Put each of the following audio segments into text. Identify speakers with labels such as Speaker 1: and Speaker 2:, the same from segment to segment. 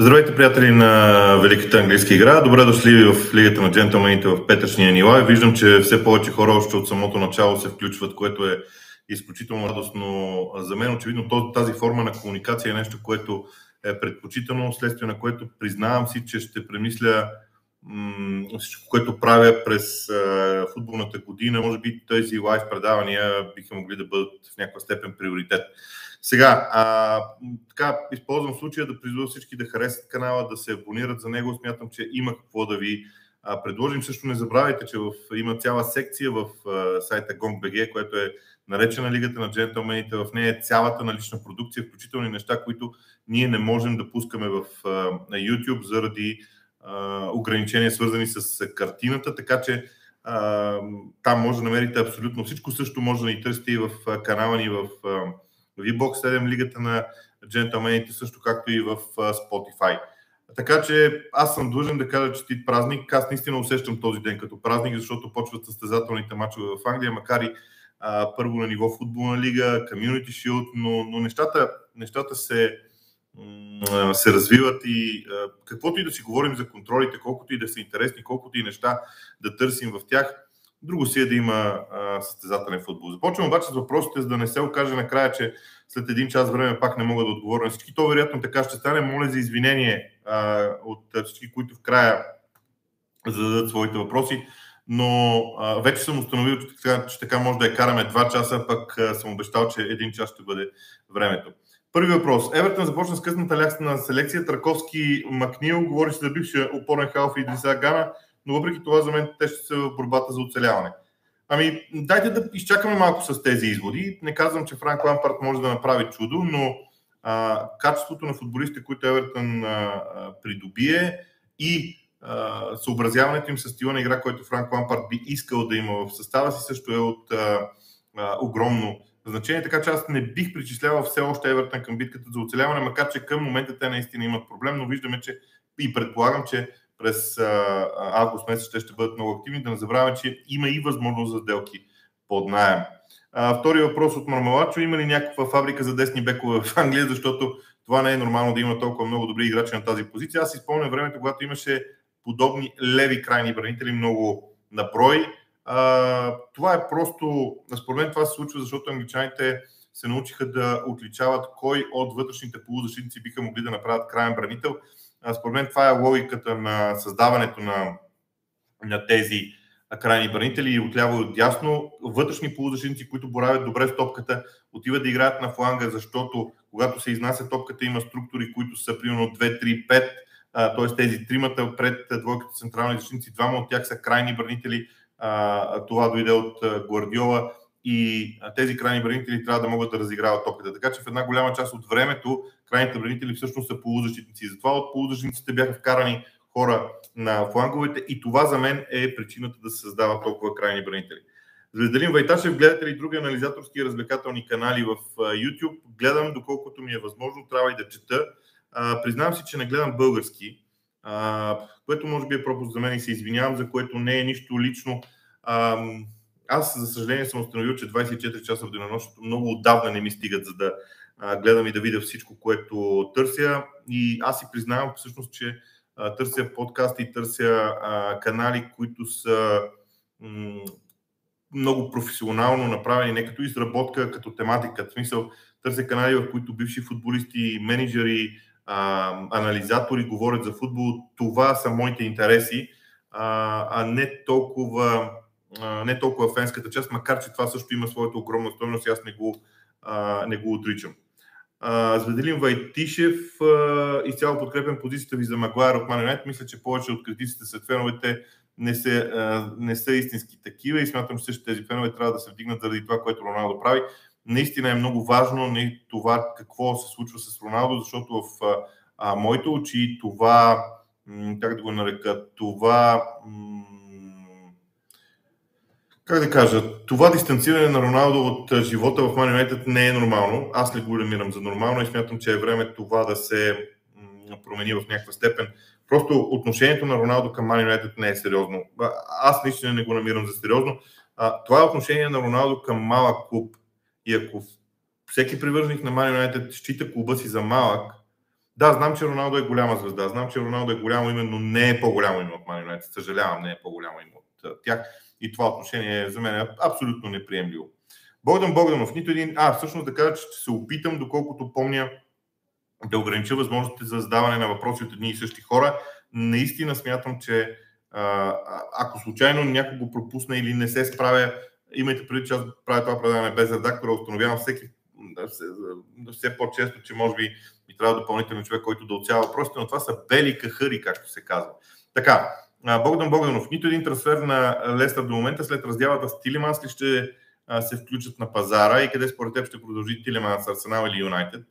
Speaker 1: Здравейте, приятели на Великата английска игра. Добре дошли в Лигата на джентълмените в петъчния ни лайв. Виждам, че все повече хора още от самото начало се включват, което е изключително радостно за мен. Очевидно тази форма на комуникация е нещо, което е предпочитано, следствие на което признавам си, че ще премисля всичко, което правя през футболната година. Може би тези лайв предавания биха могли да бъдат в някаква степен приоритет. Сега, а, така, използвам случая да призова всички да харесат канала, да се абонират за него. Смятам, че има какво да ви а, предложим. Също не забравяйте, че в, има цяла секция в а, сайта GONG.BG, което е наречена Лигата на джентълмените. В нея е цялата налична продукция, включително и неща, които ние не можем да пускаме в а, YouTube заради а, ограничения, свързани с картината. Така че а, там може да намерите абсолютно всичко. Също може да ни търсите и в канала ни в VBOX 7 лигата на джентълмените, също както и в Spotify. Така че аз съм длъжен да кажа честит празник. Аз наистина усещам този ден като празник, защото почват състезателните мачове в Англия, макар и а, първо на ниво футболна лига, Community Shield, но, но нещата, нещата се, се развиват и каквото и да си говорим за контролите, колкото и да са интересни, колкото и неща да търсим в тях, Друго си е да има а, състезателен футбол. Започвам обаче с въпросите, за да не се окаже накрая, че след един час време пак не мога да отговоря на всички. То вероятно така ще стане. Моля за извинение а, от всички, които в края зададат своите въпроси. Но а, вече съм установил, че така, че така може да я караме 2 часа, пък а, съм обещал, че един час ще бъде времето. Първи въпрос. Евертън започна с късната ляста на селекция. Траковски Макнил говори се за бившия опорен халф и Дриса Гана но въпреки това за мен те ще са в борбата за оцеляване. Ами, дайте да изчакаме малко с тези изводи. Не казвам, че Франк Лампарт може да направи чудо, но а, качеството на футболистите, които Евертън а, придобие и а, съобразяването им с стила на игра, който Франк Лампарт би искал да има в състава си, също е от а, а, огромно значение. Така че аз не бих причислявал все още Евертън към битката за оцеляване, макар че към момента те наистина имат проблем, но виждаме, че и предполагам, че през август месец ще, ще бъдат много активни. Да не забравяме, че има и възможност за сделки под найем. Втори въпрос от Мармалачо. Има ли някаква фабрика за десни бекове в Англия, защото това не е нормално да има толкова много добри играчи на тази позиция. Аз изпомням времето, когато имаше подобни леви крайни бранители много на брой. това е просто, според мен това се случва, защото англичаните се научиха да отличават кой от вътрешните полузащитници биха могли да направят крайен бранител според мен това е логиката на създаването на, на тези крайни бранители отляво и отдясно. Вътрешни полузащитници, които боравят добре с топката, отиват да играят на фланга, защото когато се изнася топката, има структури, които са примерно 2, 3, 5, т.е. тези тримата пред двойката централни защитници, двама от тях са крайни бранители. Това дойде от Гвардиола и тези крайни бранители трябва да могат да разиграват топката. Така че в една голяма част от времето крайните бранители всъщност са полузащитници. Затова от полузащитниците бяха вкарани хора на фланговете и това за мен е причината да се създават толкова крайни бранители. Звезделин Вайташев, гледате ли други анализаторски и развлекателни канали в YouTube? Гледам, доколкото ми е възможно, трябва и да чета. признавам си, че не гледам български, което може би е пропуск за мен и се извинявам, за което не е нищо лично. Аз, за съжаление, съм установил, че 24 часа в денонощното много отдавна не ми стигат, за да а, гледам и да видя всичко, което търся. И аз си признавам всъщност, че търся подкасти търся канали, които са много професионално направени, не като изработка, като тематика. В смисъл, търся канали, в които бивши футболисти, менеджери, анализатори говорят за футбол. Това са моите интереси, а, не толкова не толкова фенската част, макар че това също има своята огромна стоеност аз не го, не го отричам. Зведелин Вайтишев, изцяло подкрепям позицията ви за Магуайер от Манионет. Мисля, че повече от критиците сред феновете не са, не са истински такива и смятам, че също тези фенове трябва да се вдигнат заради това, което Роналдо прави. Наистина е много важно не това какво се случва с Роналдо, защото в а, моите очи това, как да го нарека, това м- как да кажа, това дистанциране на Роналдо от живота в Man United не е нормално. Аз не го намирам за нормално и смятам, че е време това да се промени в някаква степен. Просто отношението на Роналдо към Man United не е сериозно. Аз наистина не го намирам за сериозно. това е отношение на Роналдо към малък клуб. И ако всеки привърженик на Man United счита клуба си за малък, Да, знам, че Роналдо е голяма звезда. Знам, че Роналдо е голямо име, но не е по-голямо име от Man Съжалявам, не е по-голямо име от тях. И това отношение за мен е абсолютно неприемливо. Богдан Богданов, нито един... А, всъщност да кажа, че ще се опитам, доколкото помня, да огранича възможностите за задаване на въпроси от едни и същи хора. Наистина смятам, че а, ако случайно някой го пропусне или не се справя, имайте преди, че аз правя това предаване без редактора, установявам всеки все по-често, че може би ми трябва допълнителен човек, който да отсява въпросите, но това са бели кахъри, както се казва. Така, Богдан Богданов, нито един трансфер на Лестър до момента след разделата с Тилиманс ли ще се включат на пазара и къде според теб ще продължи Тилеманс, Арсенал или Юнайтед?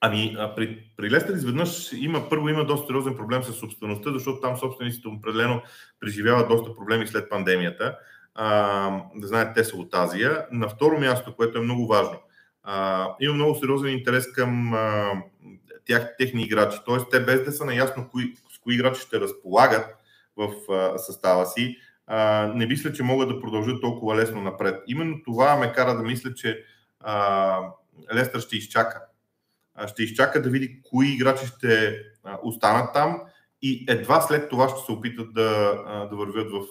Speaker 1: Ами, при, при Лестър изведнъж има, първо има доста сериозен проблем с собствеността, защото там собствениците определено преживяват доста проблеми след пандемията. А, да знаете, те са от Азия. На второ място, което е много важно, а, има много сериозен интерес към а, тях, техни играчи. Тоест, те без да са наясно кои, кои играчи ще разполагат в а, състава си, а, не мисля, че могат да продължат толкова лесно напред. Именно това ме кара да мисля, че а, Лестър ще изчака ще изчака да види кои играчи ще останат там и едва след това ще се опитат да, да вървят в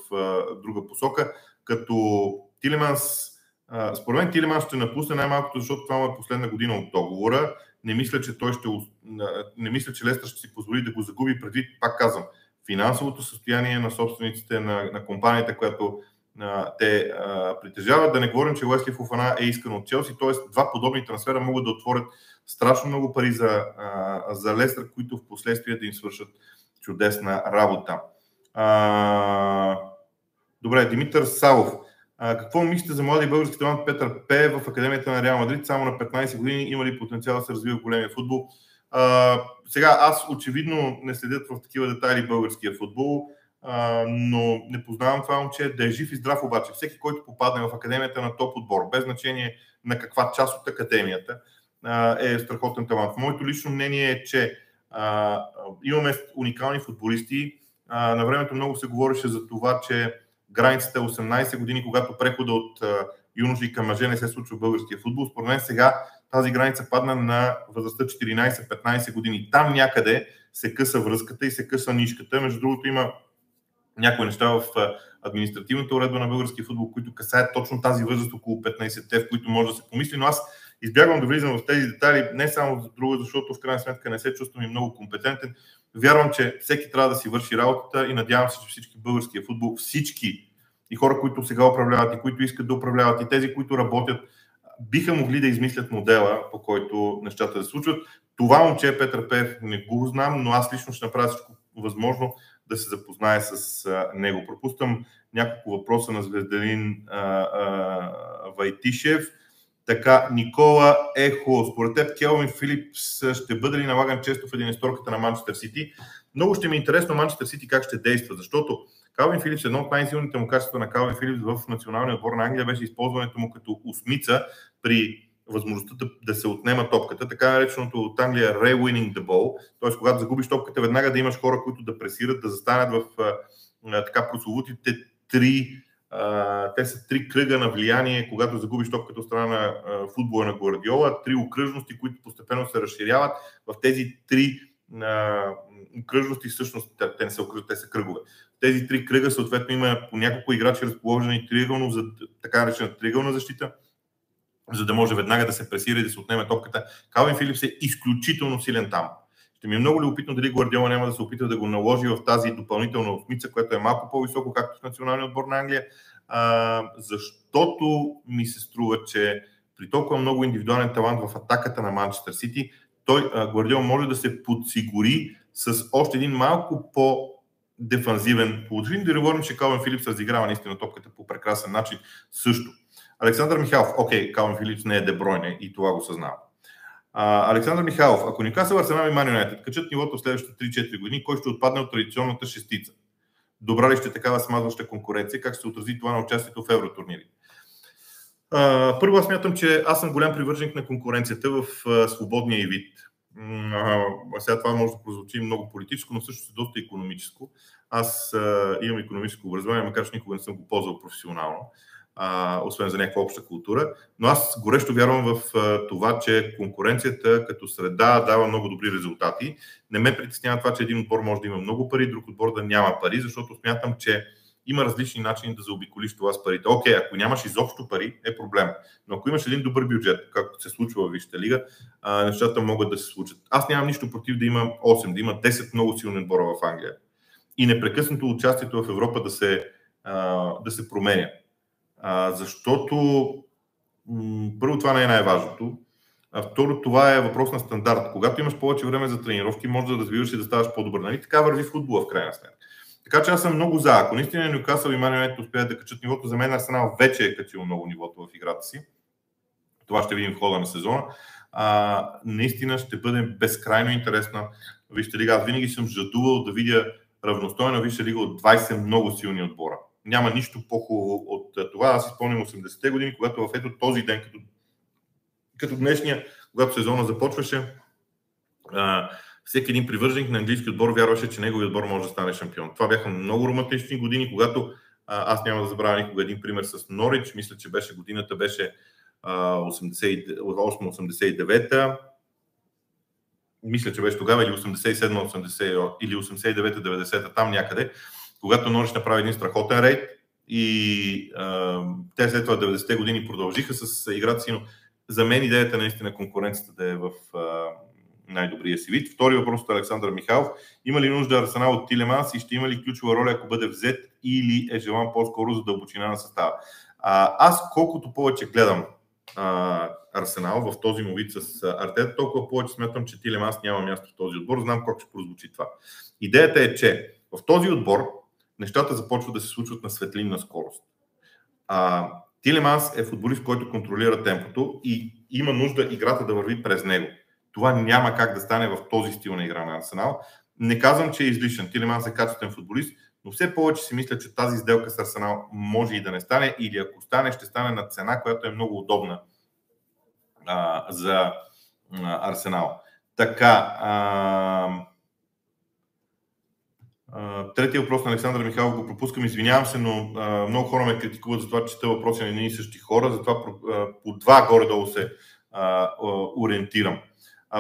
Speaker 1: друга посока, като Тилеманс, според мен Тилеманс ще напусне най-малкото, защото това е последна година от договора. Не мисля, че той ще, не мисля, че Лестър ще си позволи да го загуби предвид, пак казвам, финансовото състояние на собствениците на, на компанията, която а, те а, притежават. Да не говорим, че Уесли Фуфана е искан от Челси, т.е. два подобни трансфера могат да отворят страшно много пари за, за Лестър, които в последствие да им свършат чудесна работа. А, добре, Димитър Савов. А, какво мислите за млади български талант Петър П в Академията на Реал Мадрид? Само на 15 години има ли потенциал да се развива големия футбол? А, сега аз очевидно не следят в такива детайли българския футбол, а, но не познавам това момче да е жив и здрав обаче. Всеки, който попадне в Академията на топ отбор, без значение на каква част от Академията, е страхотен талант. Моето лично мнение е, че а, имаме уникални футболисти. А, на времето много се говореше за това, че границата е 18 години, когато прехода от юноши към мъже не се случва в българския футбол. Според мен сега тази граница падна на възрастта 14-15 години. Там някъде се къса връзката и се къса нишката. Между другото има някои неща в административната уредба на българския футбол, които касаят точно тази възраст около 15-те, в които може да се помисли, но аз Избягвам да влизам в тези детайли не само за друго, защото в крайна сметка не се чувствам и много компетентен. Вярвам, че всеки трябва да си върши работата и надявам се, че всички българския футбол, всички и хора, които сега управляват и които искат да управляват и тези, които работят, биха могли да измислят модела, по който нещата да се случват. Това момче Петър Пев не го знам, но аз лично ще направя всичко възможно да се запознае с него. Пропускам няколко въпроса на Звезделин Вайтишев. Така, Никола Ехо, според теб Келвин Филипс ще бъде ли налаган често в единесторката на Манчестър Сити? Много ще ми е интересно Манчестър Сити как ще действа, защото Калвин Филипс, едно от най-силните му качества на Калвин Филипс в националния отбор на Англия беше използването му като осмица при възможността да, да се отнема топката, така нареченото от Англия re-winning the ball, т.е. когато загубиш топката, веднага да имаш хора, които да пресират, да застанат в а, така прословутите три те са три кръга на влияние, когато загубиш топката от страна на футбола на Гвардиола, три окръжности, които постепенно се разширяват. В тези три окръжности, всъщност те не са окръжности, те са кръгове. В тези три кръга съответно има по няколко играчи разположени триъгълно, за така наречена триъгълна защита, за да може веднага да се пресира и да се отнеме топката. Калвин Филипс е изключително силен там. Ще ми е много любопитно дали Гвардиола няма да се опита да го наложи в тази допълнителна осмица, която е малко по-високо, както в националния отбор на Англия, а, защото ми се струва, че при толкова много индивидуален талант в атаката на Манчестър Сити, той, Гвардиол, може да се подсигури с още един малко по дефанзивен положение. Да говорим, че Калвин Филипс разиграва наистина топката по прекрасен начин също. Александър Михайлов, окей, Калвин Филипс не е Дебройне и това го съзнава. А, Александър Михайлов, ако Никасъл Арсенал и Ман Юнайтед качат нивото в следващите 3-4 години, кой ще отпадне от традиционната шестица? Добра ли ще такава смазваща конкуренция? Как се отрази това на участието в евротурнири? Първо, аз смятам, че аз съм голям привърженик на конкуренцията в свободния и вид. А, сега това може да прозвучи много политическо, но също е доста економическо. Аз а, имам економическо образование, макар че никога не съм го ползвал професионално. А, освен за някаква обща култура. Но аз горещо вярвам в а, това, че конкуренцията като среда дава много добри резултати. Не ме притеснява това, че един отбор може да има много пари, друг отбор да няма пари, защото смятам, че има различни начини да заобиколиш това с парите. Окей, ако нямаш изобщо пари, е проблем. Но ако имаш един добър бюджет, както се случва в Висшата лига, нещата могат да се случат. Аз нямам нищо против да има 8, да има 10 много силни отбора в Англия. И непрекъснато участието в Европа да се, да се променя. Защото първо това не е най-важното. А второ, това е въпрос на стандарт. Когато имаш повече време за тренировки, може да развиваш и да ставаш по-добър. Нали? Така върви футбола в крайна сметка. Така че аз съм много за. Ако наистина Нюкасъл и Ман успеят да качат нивото, за мен Арсенал вече е качил много нивото в играта си. Това ще видим в хода на сезона. А, наистина ще бъде безкрайно интересна. Вижте лига, аз винаги съм жадувал да видя равностойна Висша лига от 20 много силни отбора. Няма нищо по-хубаво от това. Аз изпълням 80-те години, когато в ето този ден, като, като днешния, когато сезона започваше, а, всеки един привърженик на английски отбор вярваше, че неговият отбор може да стане шампион. Това бяха много романтични години, когато аз няма да забравя никога един пример с Норич. Мисля, че беше годината беше 88-89. Мисля, че беше тогава или 87-80 или 89-90 там някъде, когато Норич направи един страхотен рейд и а, те след това 90-те години продължиха с играта си, но за мен идеята наистина конкуренцията да е в а, най-добрия си вид. Втори въпрос от Александър Михайлов. Има ли нужда Арсенал от Тилеманс и ще има ли ключова роля, ако бъде взет или е желан по-скоро за дълбочина на състава? А, аз колкото повече гледам а, Арсенал в този му вид с Артет, толкова повече смятам, че Тилеманс няма място в този отбор. Знам как ще прозвучи това. Идеята е, че в този отбор нещата започват да се случват на светлинна скорост. А, Тилеманс е футболист, който контролира темпото и има нужда играта да върви през него. Това няма как да стане в този стил на игра на Арсенал. Не казвам, че е излишен. Тилеманс е качествен футболист, но все повече си мисля, че тази сделка с Арсенал може и да не стане, или ако стане, ще стане на цена, която е много удобна а, за а, Арсенал. Така. А, Третия въпрос на Александър Михайлов го пропускам, извинявам се, но много хора ме критикуват за това, че те въпроси на едни и същи хора, затова по два горе-долу се ориентирам.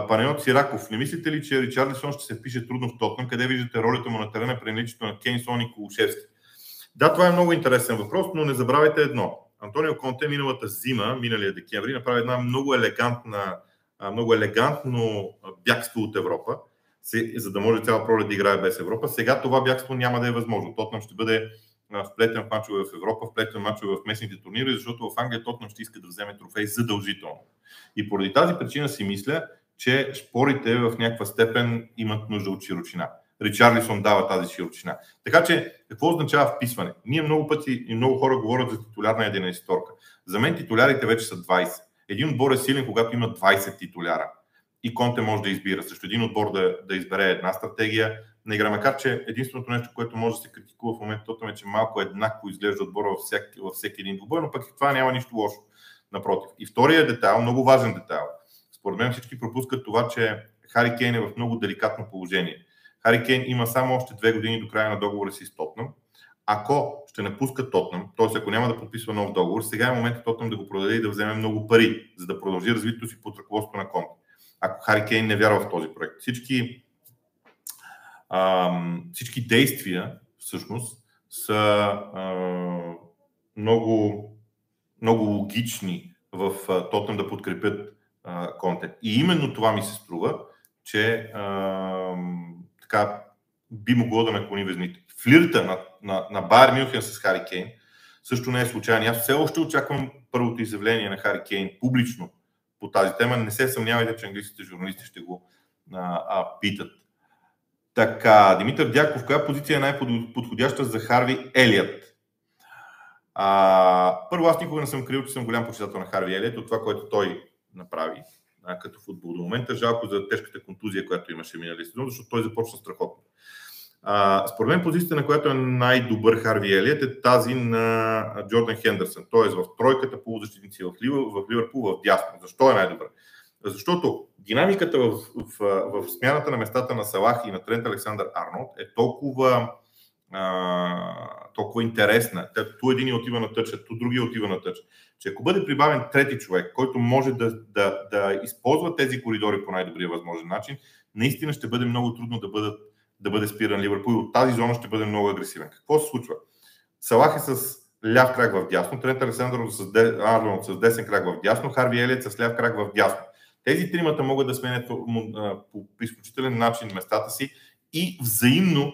Speaker 1: Панайот Сираков, не мислите ли, че Ричарлисон ще се впише трудно в Тотнам? Къде виждате ролята му на терена при наличието на Кейн, Сон и Колушевски? Да, това е много интересен въпрос, но не забравяйте едно. Антонио Конте миналата зима, миналия декември, направи една много елегантна, много елегантно бягство от Европа, за да може цяла пролет да играе без Европа. Сега това бягство няма да е възможно. Тотнам ще бъде вплетен в мачове в Европа, вплетен в мачове в местните турнири, защото в Англия Тотнам ще иска да вземе трофей задължително. И поради тази причина си мисля, че спорите в някаква степен имат нужда от широчина. Ричарлисон дава тази широчина. Така че, какво означава вписване? Ние много пъти и много хора говорят за титулярна единайсторка. За мен титулярите вече са 20. Един отбор е силен, когато има 20 титуляра. И Конте може да избира. Също един отбор да, да избере една стратегия на игра. Макар, че единственото нещо, което може да се критикува в момента, то е, че малко еднакво изглежда отбора във всеки, във всеки един двубой, но пък и това няма нищо лошо. Напротив. И втория детайл, много важен детайл – според мен всички пропускат това, че Хари Кейн е в много деликатно положение. Хари Кейн има само още две години до края на договора си с Тотнам. Ако ще напуска Тотнам, т.е. ако няма да подписва нов договор, сега е момента Тотнам да го продаде и да вземе много пари, за да продължи развитието си под ръководството на Конт. Ако Хари Кейн не вярва в този проект. Всички, ам, всички действия всъщност са а, много, много логични в Тотнам да подкрепят контент. И именно това ми се струва, че а, така би могло да ме везните. Флирта на, на, на Байер Мюнхен с Хари Кейн също не е случайен. Аз все още очаквам първото изявление на Хари Кейн публично по тази тема. Не се съмнявайте, че английските журналисти ще го а, а, питат. Така, Димитър Дяков, коя позиция е най-подходяща за Харви Елият? А, първо, аз никога не съм крил, че съм голям почитател на Харви Елият от това, което той направи а, като футбол до момента. Жалко за тежката контузия, която имаше минали сезон, защото той започна страхотно. Според мен позицията, на която е най-добър Харви Елият е тази на Джордан Хендерсън, т.е. в тройката полузащитници в, в Ливърпул в дясно. Защо е най-добър? Защото динамиката в, в, в, смяната на местата на Салах и на Трент Александър Арнолд е толкова а, толкова интересна. Ту един отива на тъча, ту другия отива на тъча. Че ако бъде прибавен трети човек, който може да, да, да използва тези коридори по най-добрия възможен начин, наистина ще бъде много трудно да, бъдат, да бъде спиран Ливърпул. От тази зона ще бъде много агресивен. Какво се случва? Салах е с ляв крак в дясно, Трент Александър с, де, Арланд с десен крак в дясно, Харви Елият с ляв крак в дясно. Тези тримата могат да сменят по изключителен начин местата си и взаимно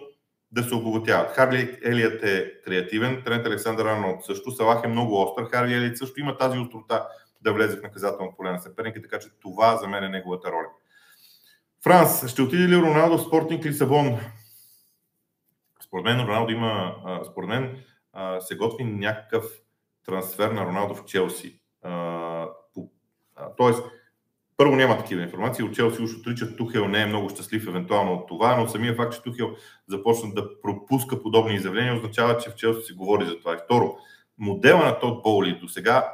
Speaker 1: да се обогатяват. Харли Елият е креативен, Трент Александър Арнолд също, Салах е много остър, Харли Елият също има тази острота да влезе в наказателно поле на съперника, така че това за мен е неговата роля. Франс, ще отиде ли Роналдо в Спортинг Лисабон? Според мен Роналдо има, според мен се готви някакъв трансфер на Роналдо в Челси. Тоест, първо няма такива информации. От Челси уж отричат Тухел не е много щастлив евентуално от това, но самия факт, че Тухел започна да пропуска подобни изявления, означава, че в Челси се говори за това. И второ, модела на Тод Боули до сега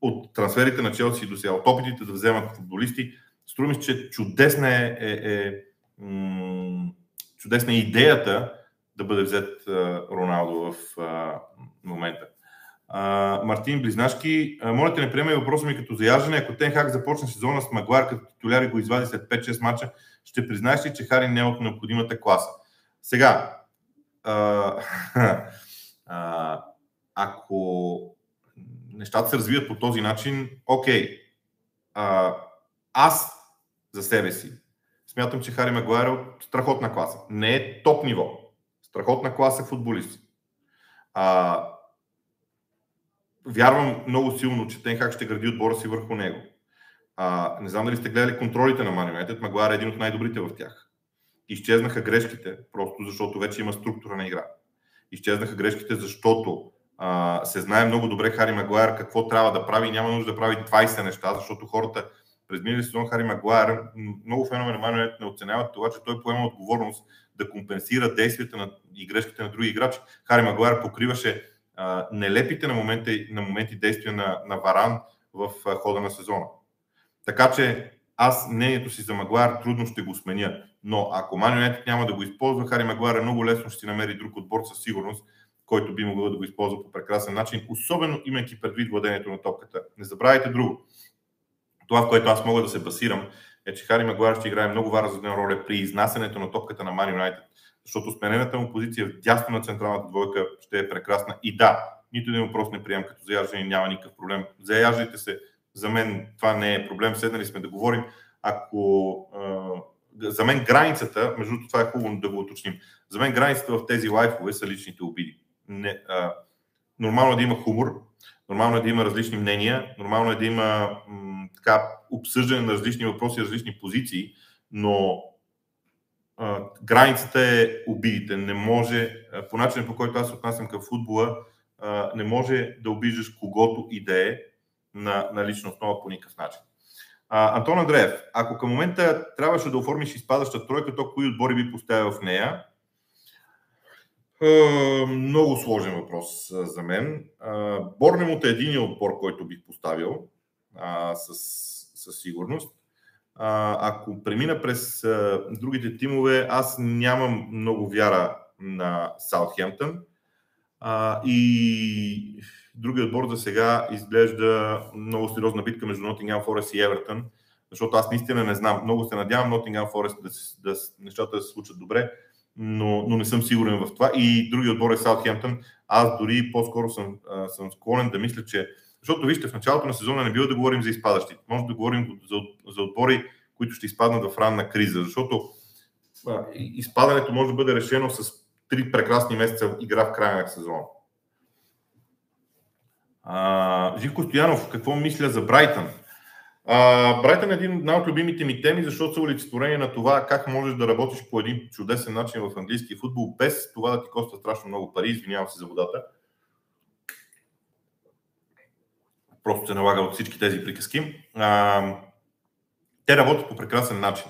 Speaker 1: от трансферите на Челси до сега, от опитите да вземат футболисти, струва ми че чудесна е, е, е чудесна е идеята да бъде взет Роналдо в момента. Мартин Близнашки, моля те не приеме въпроса ми като заяждане. Ако Тенхак започне сезона с Магуар като титуляр и го извади след 5-6 мача, ще признаеш ли, че Хари не е от необходимата класа? Сега, а, а, ако нещата се развият по този начин, окей. А, аз за себе си смятам, че Хари Магуар е от страхотна класа. Не е топ ниво. Страхотна класа футболист. А, вярвам много силно, че Тенхак ще гради отбора си върху него. А, не знам дали сте гледали контролите на Man United, Магуар е един от най-добрите в тях. Изчезнаха грешките, просто защото вече има структура на игра. Изчезнаха грешките, защото а, се знае много добре Хари Магуайер какво трябва да прави няма нужда да прави 20 неща, защото хората през миналия сезон Хари Магуайер, много фенове на не оценяват това, че той поема отговорност да компенсира действията на и грешките на други играчи. Хари Магуайер покриваше а, нелепите на моменти, на моменти действия на, на Варан в а, хода на сезона. Така че аз мнението си за Магуайер трудно ще го сменя, но ако Ман Юнайтед няма да го използва, Хари Магуайер много лесно ще си намери друг отбор със сигурност, който би могъл да го използва по прекрасен начин, особено имайки предвид владението на топката. Не забравяйте друго. Това, в което аз мога да се басирам, е, че Хари Магуайер ще играе много важна роля при изнасянето на топката на Ман Юнайтед защото сменената му позиция в дясно на централната двойка ще е прекрасна. И да, нито един въпрос не приемам като заяждане, няма никакъв проблем. Заяждайте се, за мен това не е проблем, седнали сме да говорим. Ако за мен границата, между другото това е хубаво да го уточним, за мен границата в тези лайфове са личните обиди. Не, а, нормално е да има хумор, нормално е да има различни мнения, нормално е да има м, така, обсъждане на различни въпроси, различни позиции, но границата е обидите. Не може, по начинът по който аз отнасям към футбола, не може да обиждаш когото и да е на, на лична основа по никакъв начин. А, Антон Андреев, ако към момента трябваше да оформиш изпадаща тройка, то кои отбори би поставил в нея? Много сложен въпрос за мен. Борнемот е един отбор, който бих поставил със сигурност ако премина през другите тимове, аз нямам много вяра на Саутхемптън. и другият отбор за сега изглежда много сериозна битка между Nottingham Forest и Евертън, защото аз наистина не знам. Много се надявам Nottingham Forest да, да нещата да се случат добре, но, но не съм сигурен в това. И другият отбор е Саутхемптън. Аз дори по-скоро съм, съм склонен да мисля, че защото вижте, в началото на сезона не бива да говорим за изпадащите. Може да говорим за, за отбори, които ще изпаднат в ранна криза, защото а, изпадането може да бъде решено с три прекрасни месеца игра в края на сезона. А, Живко Стоянов, какво мисля за Брайтън? Брайтън е един от любимите ми теми, защото са олицетворение на това как можеш да работиш по един чудесен начин в английски футбол, без това да ти коства страшно много пари. Извинявам се за водата. Просто се налага от всички тези приказки. А, те работят по прекрасен начин.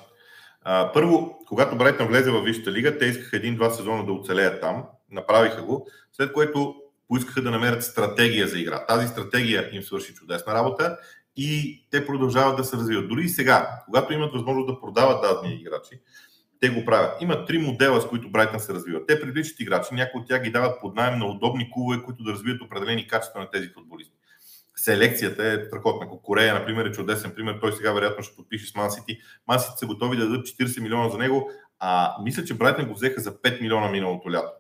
Speaker 1: А, първо, когато Брайтън влезе в Висшата лига, те искаха един-два сезона да оцелеят там, направиха го, след което поискаха да намерят стратегия за игра. Тази стратегия им свърши чудесна работа и те продължават да се развиват. Дори и сега, когато имат възможност да продават дадени играчи, те го правят. Има три модела, с които Брайтън се развиват. Те привличат играчи, някои от тях ги дават под найем на удобни клубове, които да развият определени качества на тези футболисти. Селекцията е страхотна. Корея, например, е чудесен пример. Той сега вероятно ще подпише с Мансити. Мансити са готови да дадат 40 милиона за него, а мисля, че Брайтън го взеха за 5 милиона миналото лято.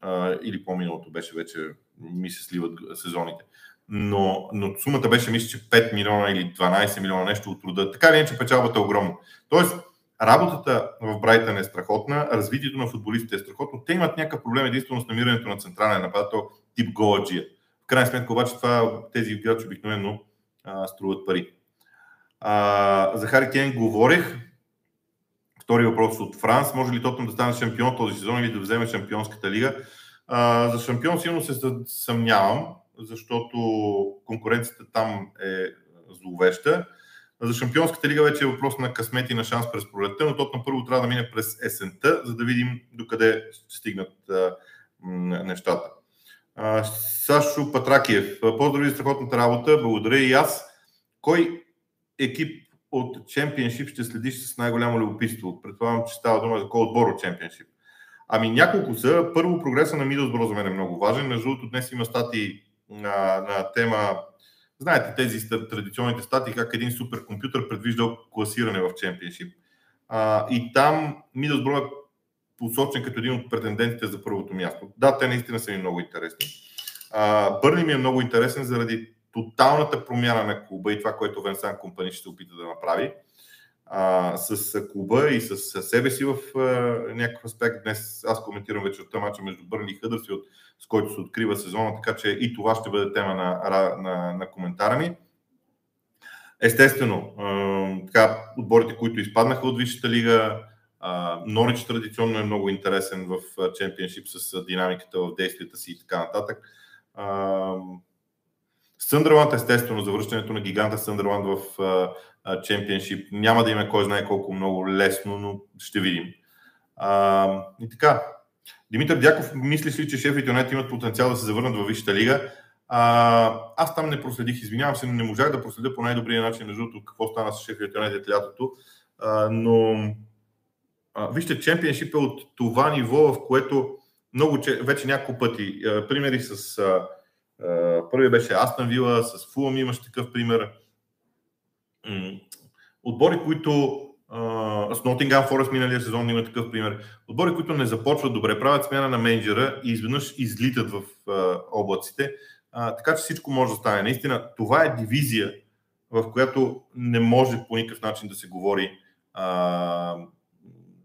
Speaker 1: А, или по-миналото беше вече, ми се сливат сезоните. Но, но сумата беше, мисля, че 5 милиона или 12 милиона нещо от труда. Така ли, че печалбата е огромна. Тоест, Работата в Брайтън е страхотна, развитието на футболистите е страхотно. Те имат някакъв проблем единствено с намирането на централен нападател тип Гоаджия. В крайна сметка обаче това, тези играчи обикновено а, струват пари. А, за Хари Кен говорих. Втори въпрос от Франс. Може ли Тотнам да стане шампион този сезон или да вземе шампионската лига? А, за шампион силно се съмнявам, защото конкуренцията там е зловеща. За Шампионската лига вече е въпрос на късмет и на шанс през пролетта, но на първо трябва да мине през есента, за да видим докъде ще стигнат нещата. Сашо Патракиев, поздрави за страхотната работа, благодаря и аз. Кой екип от Championship ще следиш с най-голямо любопитство? Предполагам, че става дума за кой отбор от Championship. Ами няколко са. Първо, прогреса на Мидълсбро за мен е много важен. Между другото, днес има статии на, на тема Знаете тези традиционните статии, как един суперкомпютър предвиждал класиране в чемпионшип. А, и там Мидълсбро е посочен като един от претендентите за първото място. Да, те наистина са ми много интересни. Бърни ми е много интересен заради тоталната промяна на клуба и това, което Венсан Компани ще се опита да направи а, с клуба и с себе си в а, някакъв аспект. Днес аз коментирам вечерта мача между Бърни и Хъдърсфилд, с който се открива сезона, така че и това ще бъде тема на, на, на коментара ми. Естествено, а, така, отборите, които изпаднаха от Висшата лига, Норич традиционно е много интересен в чемпионшип с динамиката в действията си и така нататък. Съндърланд, естествено, завръщането на гиганта Съндърланд в чемпионшип няма да има кой знае колко много лесно, но ще видим. А, и така, Димитър Дяков, мислиш ли, че Шеф Юнайт имат потенциал да се завърнат във Висшата лига? А, аз там не проследих, извинявам се, но не можах да проследя по най-добрия начин, между другото, какво стана с Шеф Юнайтед лятото. А, но а, вижте, чемпионшип е от това ниво, в което много, вече няколко пъти, а, примери с а, Първият беше Астан Вила, с Фулъм имаш такъв пример. Отбори, които с Нотингам Форест миналия сезон има такъв пример. Отбори, които не започват добре, правят смяна на менеджера и изведнъж излитат в облаците. Така че всичко може да стане. Наистина, това е дивизия, в която не може по никакъв начин да се говори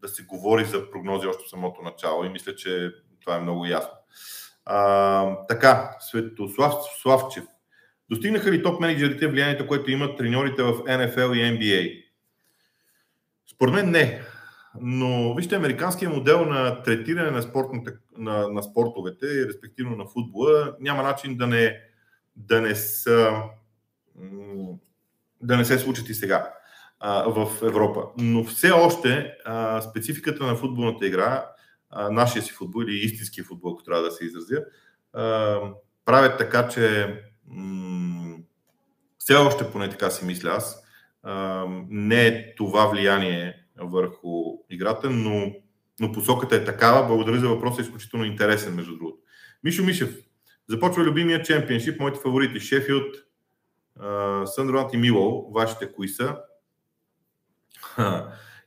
Speaker 1: да се говори за прогнози още в самото начало и мисля, че това е много ясно. А, така, Светослав Славчев. Достигнаха ли топ менеджерите влиянието, което имат треньорите в NFL и NBA? Според мен не. Но вижте, американският модел на третиране на, на, на спортовете, респективно на футбола, няма начин да не, да не, са, да не се случат и сега а, в Европа. Но все още а, спецификата на футболната игра нашия си футбол или истинския футбол, ако трябва да се изразя, правят така, че все още поне така си мисля аз, не е това влияние върху играта, но, но посоката е такава. Благодаря за въпроса, е изключително интересен, между другото. Мишо Мишев, започва любимия чемпионшип, моите фаворити Шефилд, Съндерланд и Мило, вашите кои са?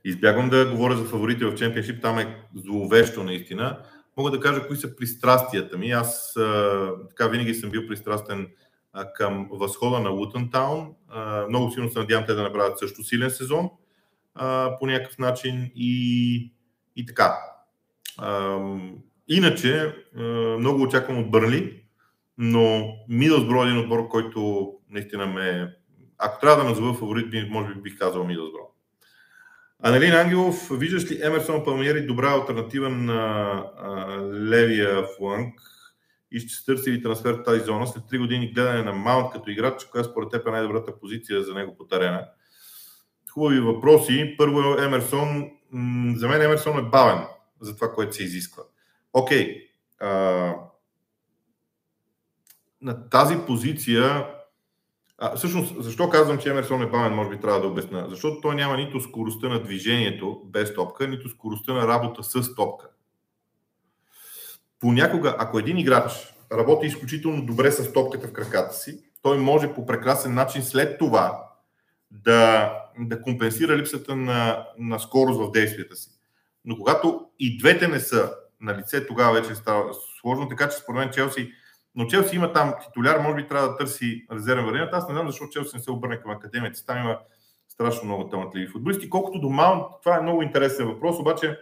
Speaker 1: Избягвам да говоря за фаворити в чемпионшип, там е зловещо наистина. Мога да кажа кои са пристрастията ми. Аз така винаги съм бил пристрастен към възхода на Лутън Таун. Много силно се надявам те да направят също силен сезон по някакъв начин и, и така. Иначе, много очаквам от Бърли, но Мидълсбро е един отбор, който наистина ме... Ако трябва да назова фаворит, може би бих казал Мидълсбро. Анелин Ангелов, виждаш ли Емерсон Палмиери добра альтернатива на а, левия фланг и ще се търси ли трансфер в тази зона след 3 години гледане на Маунт като играч, коя според теб е най-добрата позиция за него по терена? Хубави въпроси. Първо Емерсон. За мен Емерсон е бавен за това, което се изисква. Окей. Okay. на тази позиция А, всъщност, защо казвам, че Емерсон е бавен, може би трябва да обясня. Защото той няма нито скоростта на движението без топка, нито скоростта на работа с топка. Понякога, ако един играч работи изключително добре с топката в краката си, той може по прекрасен начин след това да, да компенсира липсата на, на скорост в действията си. Но когато и двете не са на лице, тогава вече става сложно, така че според мен Челси но Челси има там титуляр, може би трябва да търси резервен вариант. Аз не знам защо Челси не се обърне към академията. Там има страшно много талантливи футболисти. Колкото до Маунт, това е много интересен въпрос, обаче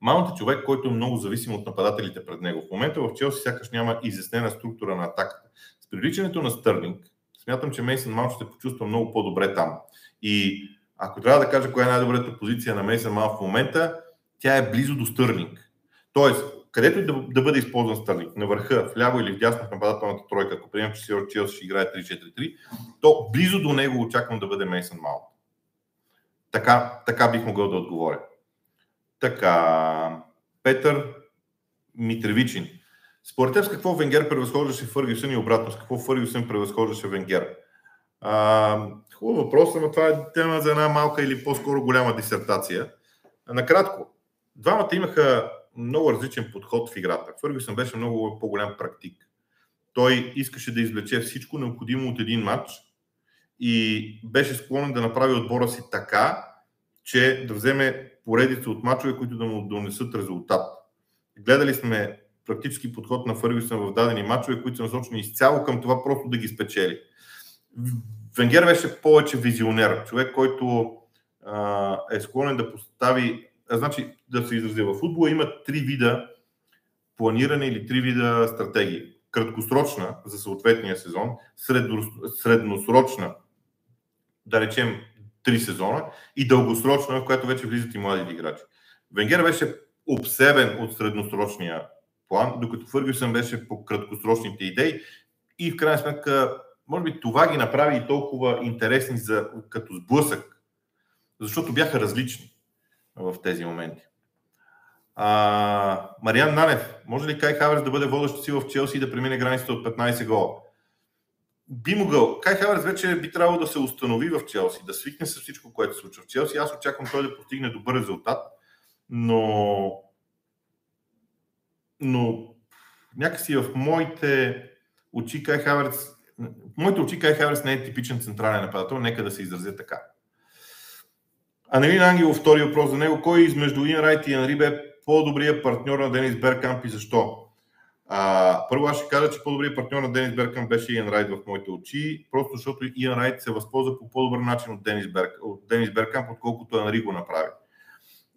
Speaker 1: Маунт е човек, който е много зависим от нападателите пред него. В момента в Челси сякаш няма изяснена структура на атаката. С привличането на Стърлинг, смятам, че Мейсън Маунт ще се почувства много по-добре там. И ако трябва да кажа коя е най-добрата позиция на Мейсън Маунт в момента, тя е близо до Стърлинг. Тоест, където и да, да бъде използван Стърлинг, на върха, вляво или вдясно в нападателната тройка, ако приемем, че Сиор Челси ще играе 3-4-3, то близо до него очаквам да бъде Мейсън Маунт. Така, така бих могъл да отговоря. Така, Петър Митревичин. Според теб с какво Венгер превъзхождаше Фъргюсън и обратно? С какво Фъргюсън превъзхождаше Венгер? А, хубав въпрос, но това е тема за една малка или по-скоро голяма дисертация. Накратко, двамата имаха много различен подход в играта. Фъргюсън беше много по-голям практик. Той искаше да извлече всичко необходимо от един матч и беше склонен да направи отбора си така, че да вземе поредица от мачове, които да му донесат резултат. Гледали сме практически подход на Фъргюсън в дадени мачове, които са насочени изцяло към това просто да ги спечели. Венгер беше повече визионер, човек, който а, е склонен да постави значи, да се изразя, в футбола има три вида планиране или три вида стратегии. Краткосрочна за съответния сезон, средносрочна, да речем, три сезона и дългосрочна, в която вече влизат и младите играчи. Венгер беше обсебен от средносрочния план, докато Фъргюсън беше по краткосрочните идеи и в крайна сметка, може би това ги направи и толкова интересни за, като сблъсък, защото бяха различни в тези моменти. А, Мариан Нанев, може ли Кай Хаверс да бъде водещ си в Челси и да премине границата от 15 гола? Би могъл. Кай Хаверс вече би трябвало да се установи в Челси, да свикне с всичко, което се случва в Челси. Аз очаквам той да постигне добър резултат, но но някакси в моите очи Кай Хаверс в моите очи Кай Хаверс не е типичен централен нападател, нека да се изразя така. Анелин Ангелов, втори въпрос за него. Кой измежду Иан Райт и Анри бе по-добрият партньор на Денис Беркамп и защо? А, първо аз ще кажа, че по-добрият партньор на Денис Беркамп беше Иан Райт в моите очи, просто защото Иан Райт се възползва по по-добър начин от Денис, Берк, от Денис Беркамп, отколкото Анри го направи.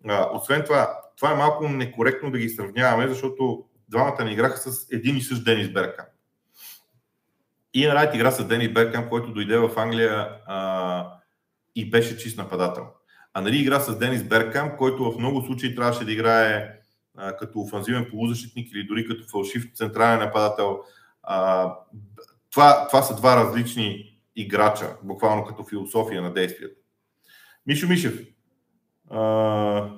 Speaker 1: А, освен това, това е малко некоректно да ги сравняваме, защото двамата не играха с един и същ Денис Беркамп. Иан Райт игра с Денис Беркамп, който дойде в Англия а, и беше чист нападател. А нали игра с Денис Беркам, който в много случаи трябваше да играе а, като офанзивен полузащитник или дори като фалшив централен нападател. А, това, това са два различни играча, буквално като философия на действията. Мишо Мишев. А,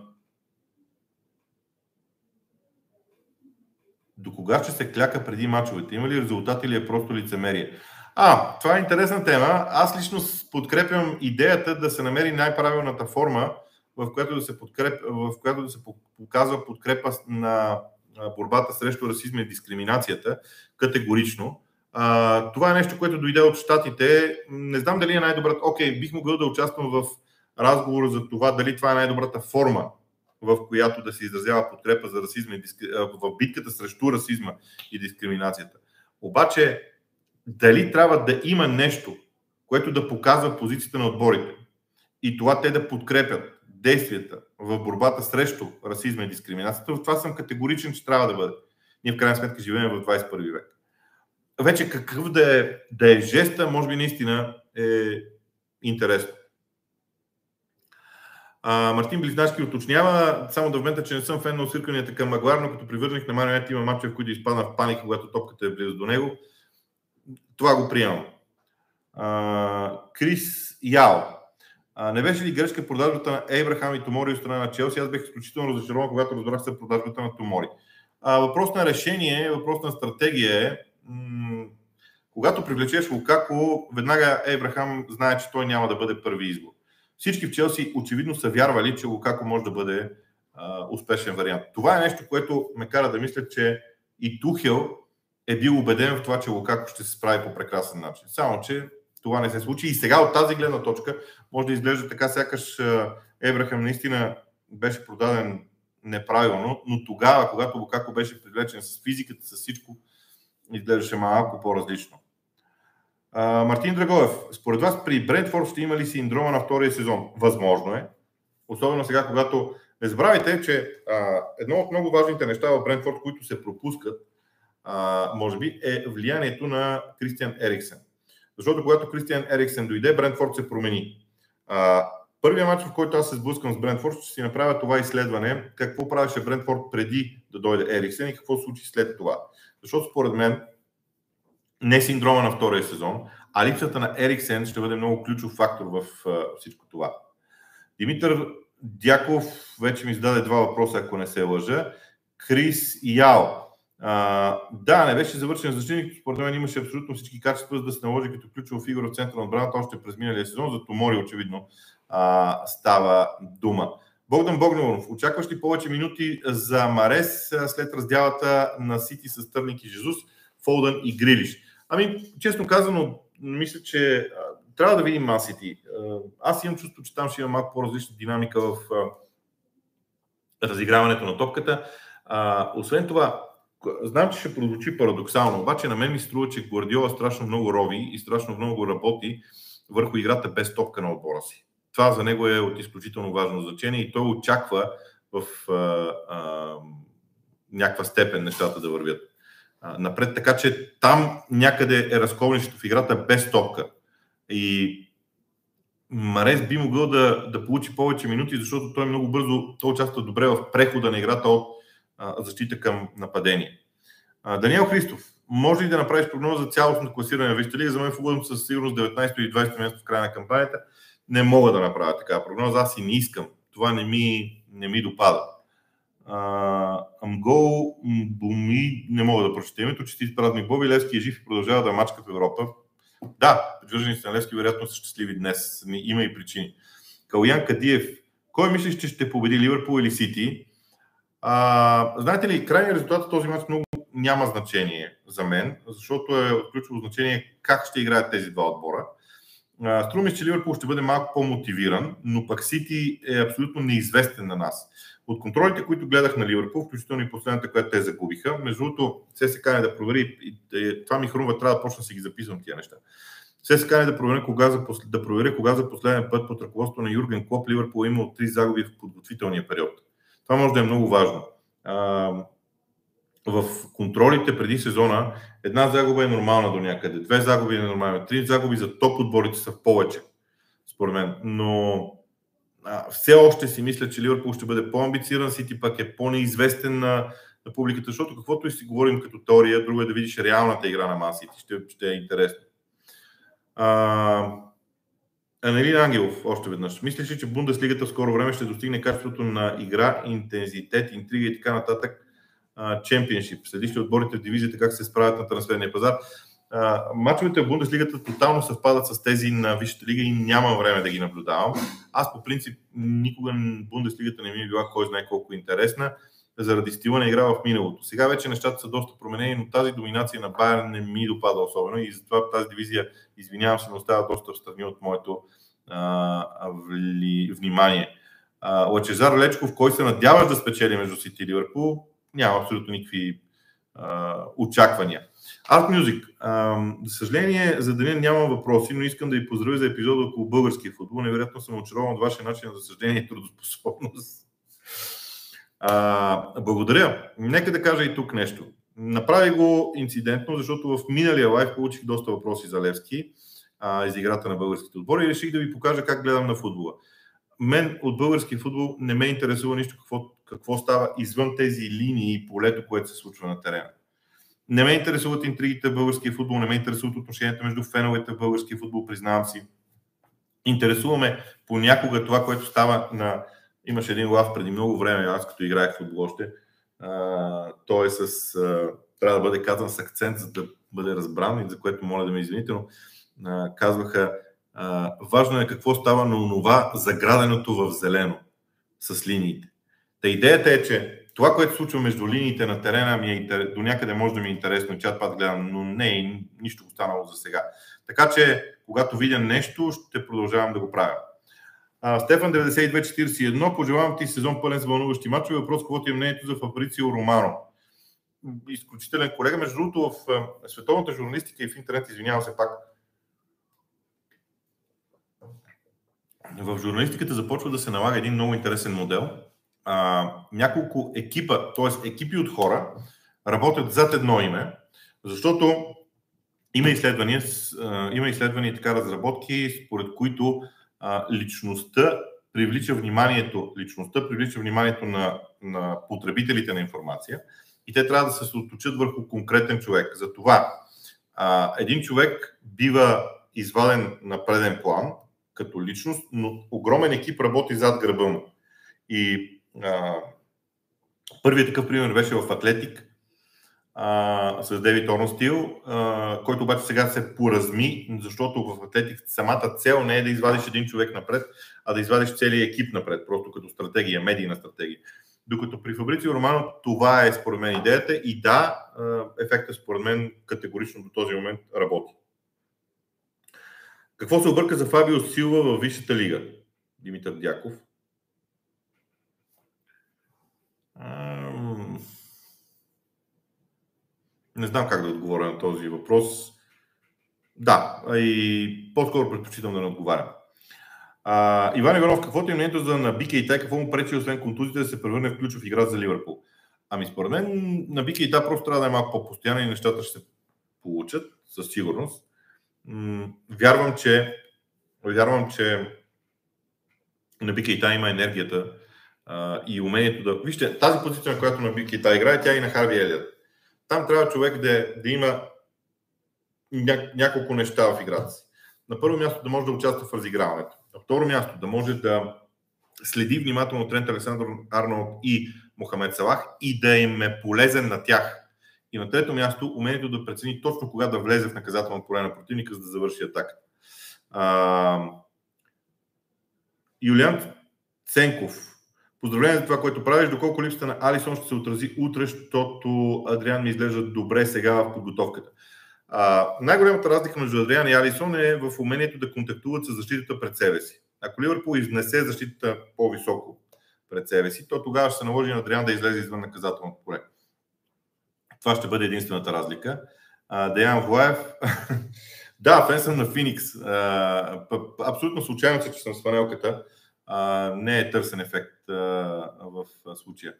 Speaker 1: до кога ще се кляка преди мачовете? Има ли резултат или е просто лицемерие? А, това е интересна тема. Аз лично подкрепям идеята да се намери най-правилната форма, в която да се, подкреп, в която да се показва подкрепа на борбата срещу расизма и дискриминацията категорично. А, това е нещо, което дойде от щатите. Не знам дали е най-добрата. Окей, бих могъл да участвам в разговора за това дали това е най-добрата форма, в която да се изразява подкрепа за расизма и дискри... в битката срещу расизма и дискриминацията. Обаче, дали трябва да има нещо, което да показва позицията на отборите и това те да подкрепят действията в борбата срещу расизма и дискриминацията, в това съм категоричен, че трябва да бъде. Ние в крайна сметка живеем в 21 век. Вече какъв да е, да е жеста, може би наистина е интересно. А, Мартин Близнашки уточнява, само да вмета, че не съм фен на осирканията към Магуар, но като привърженик на Марионет има матча, в които изпадна в паника, когато топката е близо до него. Това го приемам. А, Крис Яо. А, не беше ли грешка продажбата на Ейбрахам и Томори от страна на Челси? Аз бях изключително разочарован, когато разбрах се продажбата на Томори. А, въпрос на решение, въпрос на стратегия е. М- Когато привлечеш Лукако, веднага Ебрахам знае, че той няма да бъде първи избор. Всички в Челси очевидно са вярвали, че Лукако може да бъде а, успешен вариант. Това е нещо, което ме кара да мисля, че и Тухел е бил убеден в това, че Лукако ще се справи по прекрасен начин. Само, че това не се случи. И сега от тази гледна точка може да изглежда така, сякаш Ебрахам наистина беше продаден неправилно, но тогава, когато Лукако беше привлечен с физиката, с всичко, изглеждаше малко по-различно. А, Мартин Драгоев, според вас при Брентфорд ще има ли синдрома на втория сезон? Възможно е. Особено сега, когато не забравяйте, че а, едно от много важните неща в Брентфорд, които се пропускат, може би, е влиянието на Кристиан Ериксен. Защото когато Кристиан Ериксен дойде, Брентфорд се промени. А, първият матч, в който аз се сблъскам с Брентфорд, ще си направя това изследване, какво правеше Брентфорд преди да дойде Ериксен и какво случи след това. Защото според мен не синдрома на втория сезон, а липсата на Ериксен ще бъде много ключов фактор в всичко това. Димитър Дяков вече ми зададе два въпроса, ако не се лъжа. Крис Яо. А, да, не беше завършен защитник. Според мен имаше абсолютно всички качества, за да се наложи като ключова фигура в центъра на отбраната още през миналия сезон. За Томори, очевидно, а, става дума. Богдан Богданов, очакваш ли повече минути за Марес след раздялата на Сити с Търник и Жезус, Фолдън и Грилиш? Ами, честно казано, мисля, че трябва да видим Масити. Аз имам чувство, че там ще има малко по-различна динамика в разиграването на топката. освен това, знам, че ще прозвучи парадоксално, обаче на мен ми струва, че Гвардиола страшно много рови и страшно много работи върху играта без топка на отбора си. Това за него е от изключително важно значение и той очаква в а, а, някаква степен нещата да вървят а, напред. Така че там някъде е разковнището в играта без топка. И Марес би могъл да, да получи повече минути, защото той много бързо той участва добре в прехода на играта от защита към нападение. Даниел Христов, може ли да направиш прогноза за цялостно класиране на Вижте лига? За мен футболът със сигурност 19 или 20 място в края на кампанията. Не мога да направя такава прогноза. Аз и не искам. Това не ми, не ми допада. Амгол Буми, не мога да прочета името, че ти празник Боби Левски е жив и продължава да мачка в Европа. Да, привържениците на Левски вероятно са щастливи днес. Има и причини. Калуян Кадиев. Кой мислиш, че ще победи Ливърпул или Сити? А, знаете ли, крайният резултат този матч много няма значение за мен, защото е от ключово значение как ще играят тези два отбора. Струва че Ливърпул ще бъде малко по-мотивиран, но пък Сити е абсолютно неизвестен на нас. От контролите, които гледах на Ливърпул, включително и последната, която те загубиха, между другото, се се кане да провери, и това ми хрумва, трябва да почна да си ги записвам тия неща. Се кане да провери кога за, да провери кога за последен път под ръководството на Юрген Клоп Ливърпул е имал три загуби в подготвителния период. Това може да е много важно. в контролите преди сезона една загуба е нормална до някъде, две загуби е нормална, три загуби за топ отборите са повече, според мен. Но все още си мисля, че Ливърпул ще бъде по-амбициран, Сити пък е по-неизвестен на, на публиката, защото каквото и си говорим като теория, друго е да видиш реалната игра на Ман Сити, ще, ще е интересно. Анелин Ангелов, още веднъж. Мислиш ли, че Бундеслигата в скоро време ще достигне качеството на игра, интензитет, интрига и така нататък? Чемпионшип. Следиш ли отборите в дивизията как се справят на трансферния пазар? Мачовете в Бундеслигата тотално съвпадат с тези на Висшата лига и нямам време да ги наблюдавам. Аз по принцип никога Бундеслигата не ми е била кой знае колко интересна заради стила на игра в миналото. Сега вече нещата са доста променени, но тази доминация на Байер не ми допада особено и затова тази дивизия, извинявам се, но остава доста встрани от моето а, вли, внимание. А, Лачезар Лечков, кой се надяваш да спечели между Сити и Ливърпул? Няма абсолютно никакви а, очаквания. Art Music. За съжаление, за деня нямам въпроси, но искам да ви поздравя за епизода около българския футбол. Невероятно съм очарован от вашия начин за съжаление и трудоспособност. А, благодаря. Нека да кажа и тук нещо. Направи го инцидентно, защото в миналия лайф получих доста въпроси за Левски а, из играта на българските отбори и реших да ви покажа как гледам на футбола. Мен от български футбол не ме интересува нищо какво, какво става извън тези линии и полето, което се случва на терена. Не ме интересуват интригите в българския футбол, не ме интересуват отношенията между феновете в българския футбол, признавам си. Интересуваме понякога това, което става на... Имаше един лав преди много време, аз като играех футбол още. Той е с а, трябва да бъде казан с акцент, за да бъде разбран и за което моля да ме извините, но а, казваха а, важно е какво става на онова заграденото в зелено с линиите. Та идеята е, че това, което случва между линиите на терена, ми е, до някъде може да ми е интересно, чат пат гледам, но не е нищо останало за сега. Така че, когато видя нещо, ще продължавам да го правя. А, Стефан 9241, пожелавам ти сезон пълен с вълнуващи мачове. Въпрос, какво е мнението за Фабрицио Романо? Изключителен колега. Между другото, в световната журналистика и в интернет, извинявам се пак, в журналистиката започва да се налага един много интересен модел. А, няколко екипа, т.е. екипи от хора, работят зад едно име, защото има изследвания, има изследвания и така разработки, според които личността привлича вниманието, личността привлича вниманието на, на потребителите на информация и те трябва да се съоточат върху конкретен човек. Затова а, един човек бива изваден на преден план като личност, но огромен екип работи зад гърба му. И а, първият такъв пример беше в Атлетик а, с Девид Орнстил, който обаче сега се поразми, защото в Атлетик самата цел не е да извадиш един човек напред, а да извадиш целият екип напред, просто като стратегия, медийна стратегия. Докато при Фабрицио Романо това е според мен идеята и да, ефектът според мен категорично до този момент работи. Какво се обърка за Фабио Силва във Висшата лига? Димитър Дяков. Не знам как да отговоря на този въпрос. Да, и по-скоро предпочитам да не отговарям. А, Иван Иванов, какво ти е мнението за на Тай? Какво му пречи, освен контузите, да се превърне в ключов игра за Ливърпул? Ами според мен на Тай просто трябва да е малко по-постоянно и нещата ще се получат със сигурност. Вярвам, че вярвам, че на Тай има енергията а, и умението да... Вижте, тази позиция, на която на Тай играе, тя е и на Харви Елият там трябва човек да, да има ня, няколко неща в играта си. На първо място да може да участва в разиграването. На второ място да може да следи внимателно Трент Александър Арнолд и Мохамед Салах и да им е полезен на тях. И на трето място умението да прецени точно кога да влезе в наказателно поле на противника, за да завърши атака. А... Юлиан Ценков Поздравление за това, което правиш. Доколко липсата на Алисон ще се отрази утре, защото Адриан ми изглежда добре сега в подготовката. А, най-голямата разлика между Адриан и Алисон е в умението да контактуват с защитата пред себе си. Ако Ливърпул изнесе защитата по-високо пред себе си, то тогава ще се наложи на Адриан да излезе извън наказателното поле. Това ще бъде единствената разлика. А, Деян Влаев. да, фен съм на Феникс. Абсолютно случайно се, че съм с фанелката не е търсен ефект в случая.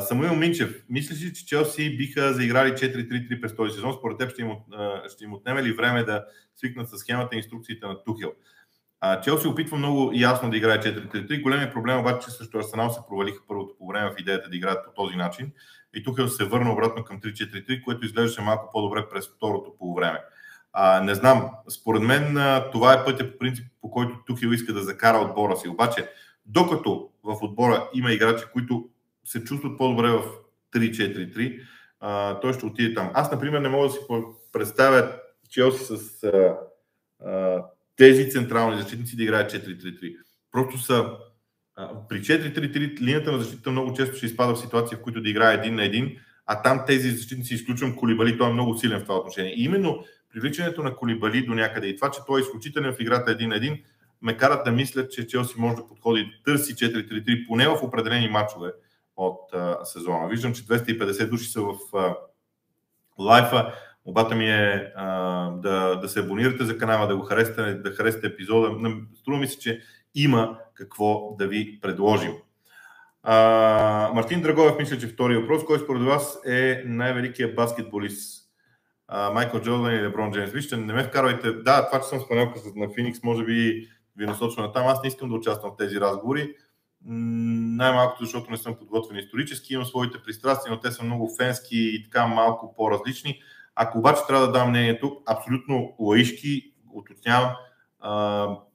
Speaker 1: Самуил Минчев, мислиш ли, че Челси биха заиграли 4-3-3 през този сезон? Според теб ще им, отнеме ли време да свикнат с схемата и инструкциите на Тухел? Челси опитва много ясно да играе 4-3-3. Големият проблем обаче, че също Арсенал се провалиха първото по време в идеята да играят по този начин. И Тухел се върна обратно към 3-4-3, което изглеждаше малко по-добре през второто по време. А, не знам, според мен това е пътя по принцип, по който Тухил иска да закара отбора си. Обаче, докато в отбора има играчи, които се чувстват по-добре в 3-4-3, а, той ще отиде там. Аз, например, не мога да си представя Челси с а, а, тези централни защитници да играят 4-3-3. Просто са а, при 4-3-3 линията на защита много често ще изпада в ситуация, в които да играе един на един, а там тези защитници изключвам Колибали, той е много силен в това отношение. И именно привличането на Колибали до някъде и това, че той е изключителен в играта един на един, ме карат да мисля, че Челси може да подходи да търси 4-3-3 поне в определени матчове от а, сезона. Виждам, че 250 души са в а, лайфа. Обата ми е а, да, да се абонирате за канала, да го харесате, да харесате епизода. Струва ми се, че има какво да ви предложим. А, Мартин Драгоев мисля, че втори въпрос. Кой според вас е най-великият баскетболист Майкъл Джордан и Леброн Джеймс. Вижте, не ме вкарвайте. Да, това, че съм спанелка на Феникс, може би ви насочва на там. Аз не искам да участвам в тези разговори. Най-малкото, защото не съм подготвен исторически, имам своите пристрастия, но те са много фенски и така малко по-различни. Ако обаче трябва да дам мнението, абсолютно лаишки, уточнявам,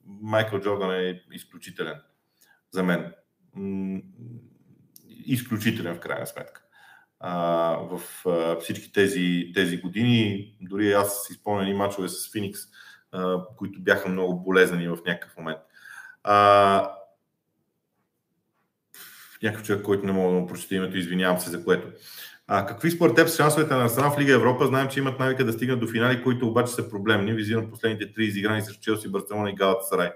Speaker 1: Майкъл Джордан е изключителен за мен. Изключителен в крайна сметка. А, в а, всички тези, тези години. Дори аз си спомням и мачове с Феникс, а, които бяха много болезнени в някакъв момент. А, някакъв човек, който не мога да му прочета името, извинявам се за което. А, какви според теб са шансовете на Арсенал в Лига Европа? Знаем, че имат навика да стигнат до финали, които обаче са проблемни. Визирам последните три изиграни срещу Челси, Барселона и Галата Сарай.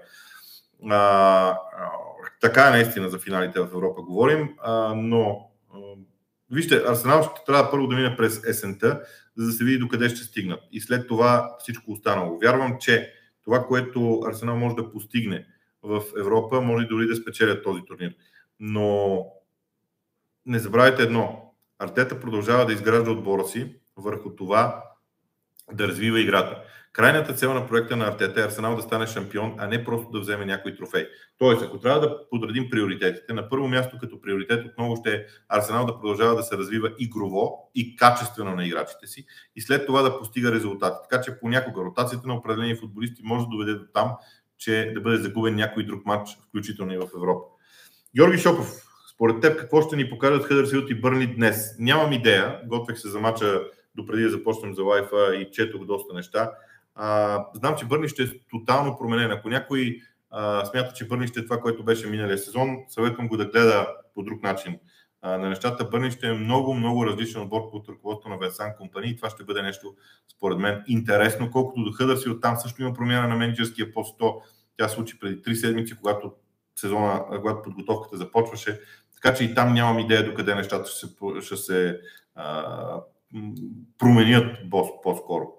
Speaker 1: А, така е наистина за финалите в Европа говорим, а, но вижте, Арсенал ще трябва първо да мине през есента, за да се види докъде ще стигнат. И след това всичко останало. Вярвам, че това, което Арсенал може да постигне в Европа, може дори да спечелят този турнир. Но не забравяйте едно. Артета продължава да изгражда отбора си върху това да развива играта. Крайната цел на проекта на Артета е Арсенал да стане шампион, а не просто да вземе някой трофей. Тоест, ако трябва да подредим приоритетите, на първо място като приоритет отново ще е Арсенал да продължава да се развива игрово и качествено на играчите си и след това да постига резултати. Така че понякога ротацията на определени футболисти може да доведе до там, че да бъде загубен някой друг матч, включително и в Европа. Георги Шопов, според теб какво ще ни покажат Хъдърсфилд и Бърни днес? Нямам идея, готвех се за мача допреди да започнем за лайфа и четох доста неща. А, знам, че Бърни ще е тотално променен. Ако някой а, смята, че Бърни ще е това, което беше миналия сезон, съветвам го да гледа по друг начин а, на нещата. Бърни ще е много, много различен отбор под ръководството на Венсан Компани и това ще бъде нещо, според мен, интересно. Колкото до Хъдърсфилд, там също има промяна на менеджерския пост. Тя случи преди три седмици, когато сезона, когато подготовката започваше. Така че и там нямам идея докъде нещата ще се, ще се а, променят по-скоро.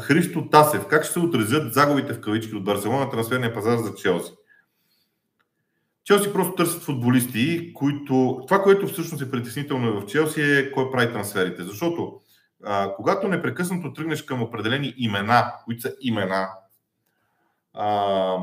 Speaker 1: Христо Тасев, как ще се отразят загубите в кавички от Барселона на трансферния пазар за Челси? Челси просто търсят футболисти, които... Това, което всъщност е притеснително в Челси е кой прави трансферите. Защото а, когато непрекъснато тръгнеш към определени имена, които са имена, а,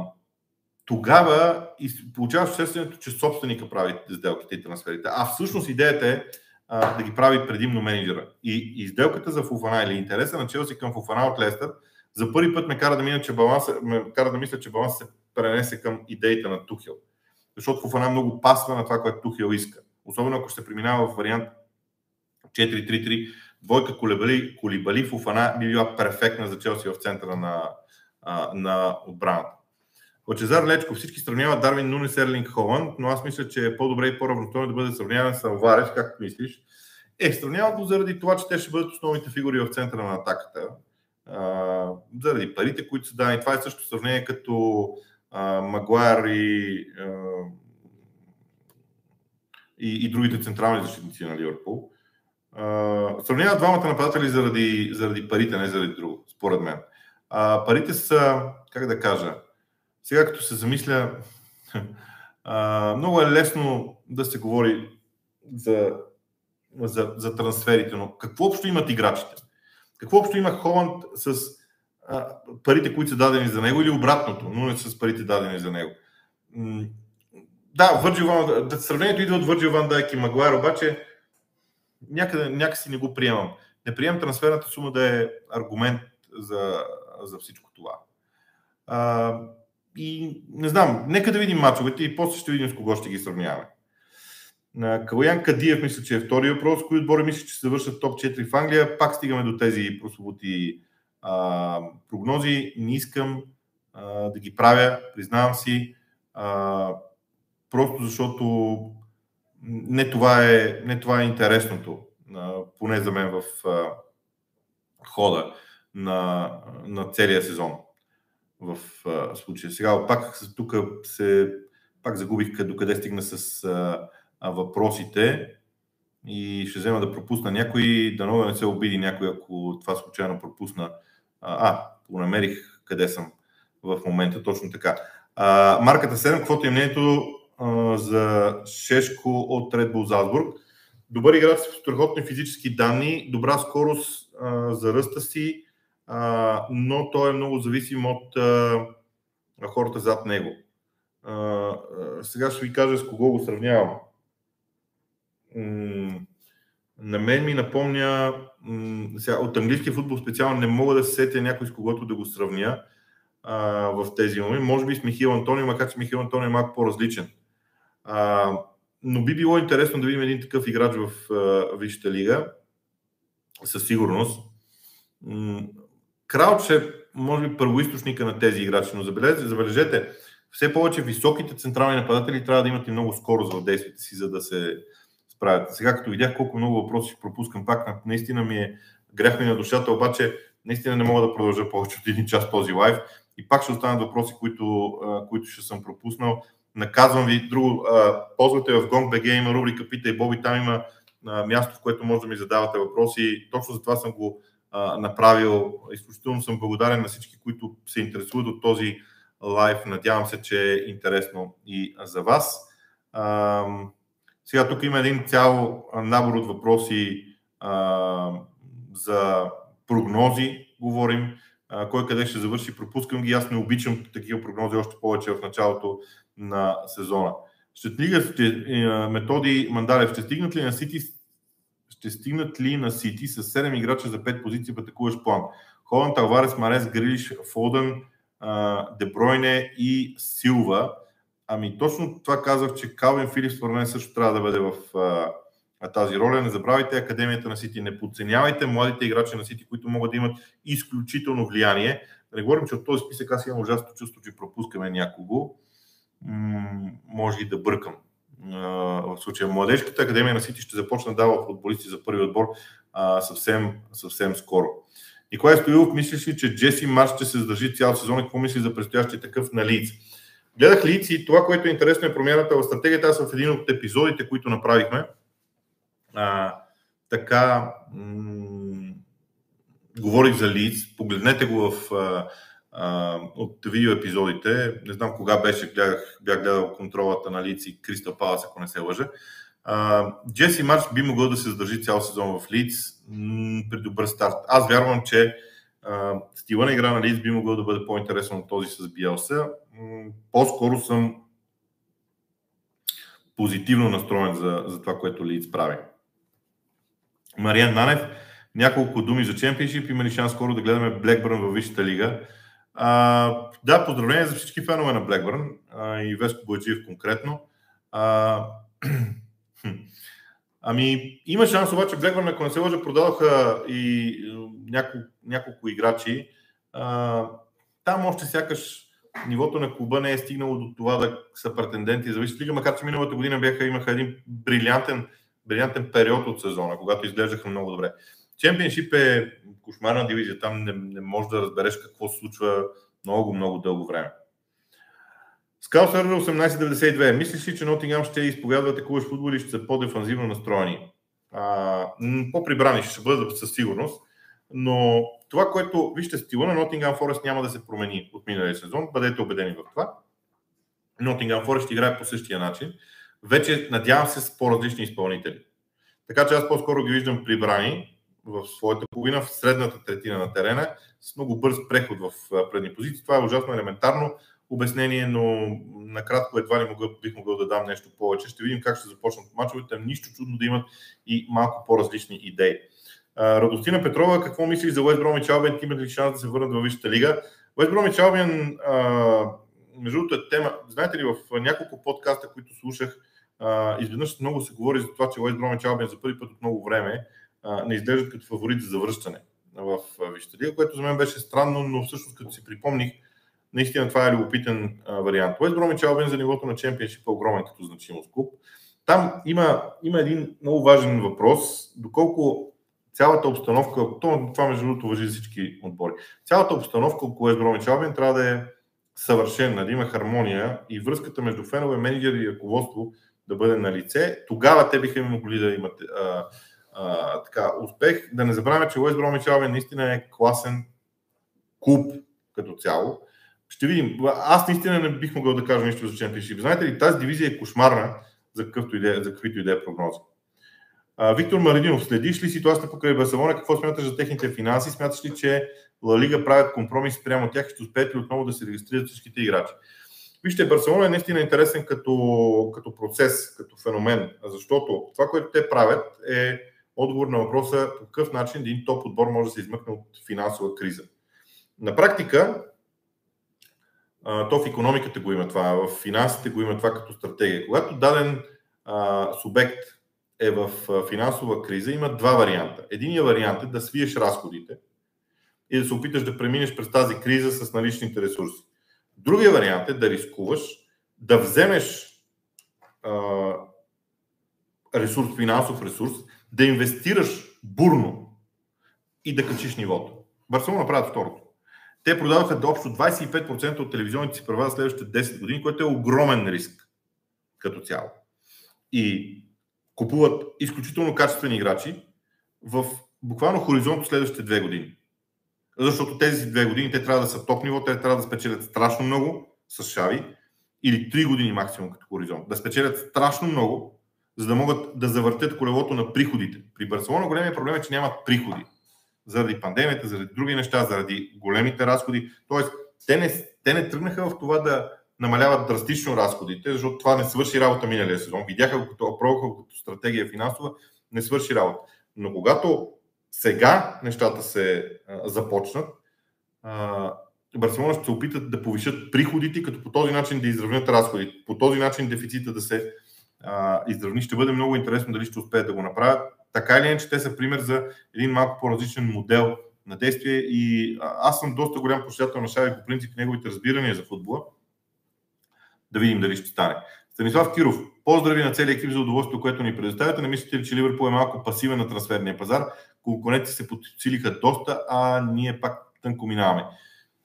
Speaker 1: тогава получаваш усещането, че собственика прави сделките и трансферите. А всъщност идеята е да ги прави предимно менеджера. И, и сделката за Фуфана или интереса на Челси към Фуфана от Лестър за първи път ме кара да мина, че баланс, ме кара да мисля, че баланс се пренесе към идеите на Тухел. Защото Фуфана много пасва на това, което Тухел иска. Особено ако ще преминава в вариант 4-3-3. Двойка Колибали, Колибали Фуфана би била перфектна за Челси в центъра на, на отбраната. Лачезар Лечко, всички сравняват Дарвин Нунес Ерлинг Холанд, но аз мисля, че е по-добре и по-равностойно да бъде сравняван с Алварес, както мислиш. Е, сравняват го заради това, че те ще бъдат основните фигури в центъра на атаката. А, заради парите, които са дани. Това е също сравнение като а, Магуайр и, а, и, и другите централни защитници на Ливърпул. сравняват двамата нападатели заради, заради парите, не заради друго, според мен. А, парите са, как да кажа, сега като се замисля, много е лесно да се говори за, за, за трансферите, но какво общо имат играчите? Какво общо има Холанд с а, парите, които са дадени за него или обратното, но не с парите дадени за него? Да, Ван, да, сравнението идва от Върджил Ван Дайк и Магуайр, обаче някъде, някакси не го приемам. Не приемам трансферната сума да е аргумент за, за всичко това. А, и не знам, нека да видим мачовете и после ще видим с кого ще ги сравняваме. Калаян Кадиев мисля, че е втори въпрос. Кои отбори мисля, че се завършат топ 4 в Англия? Пак стигаме до тези прословути а, прогнози. Не искам а, да ги правя, признавам си. А, просто защото не това е, не това е интересното, а, поне за мен в а, хода на, на целия сезон в а, случая. Сега пак тук се пак загубих до къде стигна с а, а, въпросите и ще взема да пропусна някой, да да не се обиди някой, ако това случайно пропусна. А, а намерих къде съм в момента, точно така. А, марката 7, каквото е мнението а, за Шешко от Red Bull Salzburg. Добър играч с страхотни физически данни, добра скорост а, за ръста си, а, но той е много зависим от а, хората зад него. А, сега ще ви кажа с кого го сравнявам. на мен ми напомня, сега, от английския футбол специално не мога да се сетя някой с когото да го сравня а, в тези моменти. Може би с Михил Антонио, макар че Михил Антонио е малко по-различен. А, но би било интересно да видим един такъв играч в Висшата лига, със сигурност. Крауч е, може би, първоисточника на тези играчи, но забележете, забележете, все повече високите централни нападатели трябва да имат и много скорост в действията си, за да се справят. Сега, като видях колко много въпроси пропускам, пак наистина ми е грях ми на душата, обаче наистина не мога да продължа повече от един час този лайв и пак ще останат въпроси, които, които ще съм пропуснал. Наказвам ви друго, ползвате в GongBG, има рубрика Питай Боби, там има място, в което може да ми задавате въпроси. Точно за това съм го направил. Изключително съм благодарен на всички, които се интересуват от този лайв. Надявам се, че е интересно и за вас. Сега тук има един цял набор от въпроси за прогнози, говорим, кой къде ще завърши, пропускам ги. Аз не обичам такива прогнози още повече в началото на сезона. Ще стигнат е, методи Мандарев, ще стигнат ли на Сити ще стигнат ли на Сити с 7 играча за 5 позиции в атакуващ план? Холан, Таварес, Марес, Грилиш, Фоден, Дебройне и Силва. Ами точно това казах, че Калвин Филипс според мен също трябва да бъде в тази роля. Не забравяйте Академията на Сити, не подценявайте младите играчи на Сити, които могат да имат изключително влияние. Да не говорим, че от този списък аз имам ужасно чувство, че пропускаме някого. М- може и да бъркам. В случая Младежката академия на Сити ще започне да дава футболисти за първи отбор а, съвсем, съвсем скоро. Николай Стоилов, мислиш ли, че Джеси Марш ще се задържи цял сезон и какво мисли за предстоящия такъв на Лиц? Гледах Лиц и това, което е интересно е промяната в стратегията. Аз в един от епизодите, които направихме, а, така м- говорих за Лиц. Погледнете го в а, от видео епизодите. Не знам кога беше, гледах, бях гледал контролата на Лиц и Кристал Палас, ако не се лъжа. Джеси Марч би могъл да се задържи цял сезон в Лиц при добър старт. Аз вярвам, че а, стила на игра на Лиц би могъл да бъде по-интересен от този с Биелса. По-скоро съм позитивно настроен за, за това, което Лиц прави. Мариан Нанев, няколко думи за чемпионшип. Има ли шанс скоро да гледаме Блекбърн във Висшата лига? А, да, поздравления за всички фенове на Блекбърн и Веско Бояджиев конкретно. А, ами, има шанс обаче Блекбърн, ако не се лъжа, продадоха и няколко, няколко играчи. А, там още сякаш нивото на клуба не е стигнало до това да са претенденти за лига, макар че миналата година бяха, имаха един брилянтен брилянтен период от сезона, когато изглеждаха много добре. Чемпионшип е кошмарна дивизия, там не, не можеш да разбереш какво се случва много, много дълго време. Скал Сервер 1892. Мислиш ли, че Нотингам ще изповядва атакуваш футбол и ще са по-дефанзивно настроени? А, по-прибрани ще бъдат със сигурност, но това, което вижте стила на Нотингам Форест няма да се промени от миналия сезон, бъдете убедени в това. Нотингам Форест ще играе по същия начин вече надявам се с по-различни изпълнители. Така че аз по-скоро ги виждам прибрани в своята половина, в средната третина на терена, с много бърз преход в предни позиции. Това е ужасно елементарно обяснение, но накратко едва ли мога, бих могъл да дам нещо повече. Ще видим как ще започнат мачовете. Нищо чудно да имат и малко по-различни идеи. Радостина Петрова, какво мислиш за Уест Бромич Албен? Имат ли шанс да се върнат във Висшата лига? Уест Бромич Албен, между другото е тема, знаете ли, в няколко подкаста, които слушах, изведнъж много се говори за това, че Уест Бромич Албион за първи път от много време не изглеждат като фаворит за завръщане в Висшата което за мен беше странно, но всъщност като си припомних, наистина това е любопитен вариант. Уест Бромич Албион за нивото на чемпионшип е огромен като значимост клуб. Там има, има един много важен въпрос, доколко цялата обстановка, това между другото въжи за всички отбори, цялата обстановка около Уест Бромич Албион трябва да е съвършена, да има хармония и връзката между фенове, менеджери и ръководство да бъде на лице, тогава те биха могли да имат а, така, успех. Да не забравяме, че Уест Бромич Албен наистина е класен клуб като цяло. Ще видим. Аз наистина не бих могъл да кажа нищо за чемпионшип. Знаете ли, тази дивизия е кошмарна за, идея, за каквито идея прогнози. А, Виктор Марининов, следиш ли ситуацията покрай Барселона? Какво смяташ за техните финанси? Смяташ ли, че Ла Лига правят компромис прямо тях и ще успеят ли отново да се регистрират всичките играчи? Вижте, Барселона е наистина интересен като, като процес, като феномен, защото това, което те правят е отговор на въпроса по какъв начин един топ отбор може да се измъкне от финансова криза. На практика, то в економиката го има това, в финансите го има това като стратегия. Когато даден а, субект е в финансова криза, има два варианта. Единият вариант е да свиеш разходите и да се опиташ да преминеш през тази криза с наличните ресурси. Другия вариант е да рискуваш, да вземеш а, ресурс, финансов ресурс, да инвестираш бурно и да качиш нивото. Барселона правят второто. Те продаваха до общо 25% от телевизионните си права за следващите 10 години, което е огромен риск като цяло. И купуват изключително качествени играчи в буквално хоризонт от следващите две години. Защото тези две години те трябва да са топ ниво, те трябва да спечелят страшно много с Шави или три години максимум като хоризонт. Да спечелят страшно много, за да могат да завъртят колелото на приходите. При Барселона големия проблем е, че нямат приходи. Заради пандемията, заради други неща, заради големите разходи. Тоест, те не, те не тръгнаха в това да намаляват драстично разходите, защото това не свърши работа миналия сезон. Видяха го като, пробваха като стратегия финансова, не свърши работа. Но когато сега нещата се а, започнат, а, Барселона ще се опитат да повишат приходите, като по този начин да изравнят разходите. По този начин дефицита да се а, изравни. Ще бъде много интересно дали ще успеят да го направят. Така или иначе, те са пример за един малко по-различен модел на действие и аз съм доста голям почитател на Шави по принцип неговите разбирания за футбола. Да видим дали ще стане. Станислав Киров, поздрави на целия екип за удоволствието, което ни предоставяте. Не мислите ли, че Ливърпул е малко пасивен на трансферния пазар? Конкурентите се подсилиха доста, а ние пак тънко минаваме.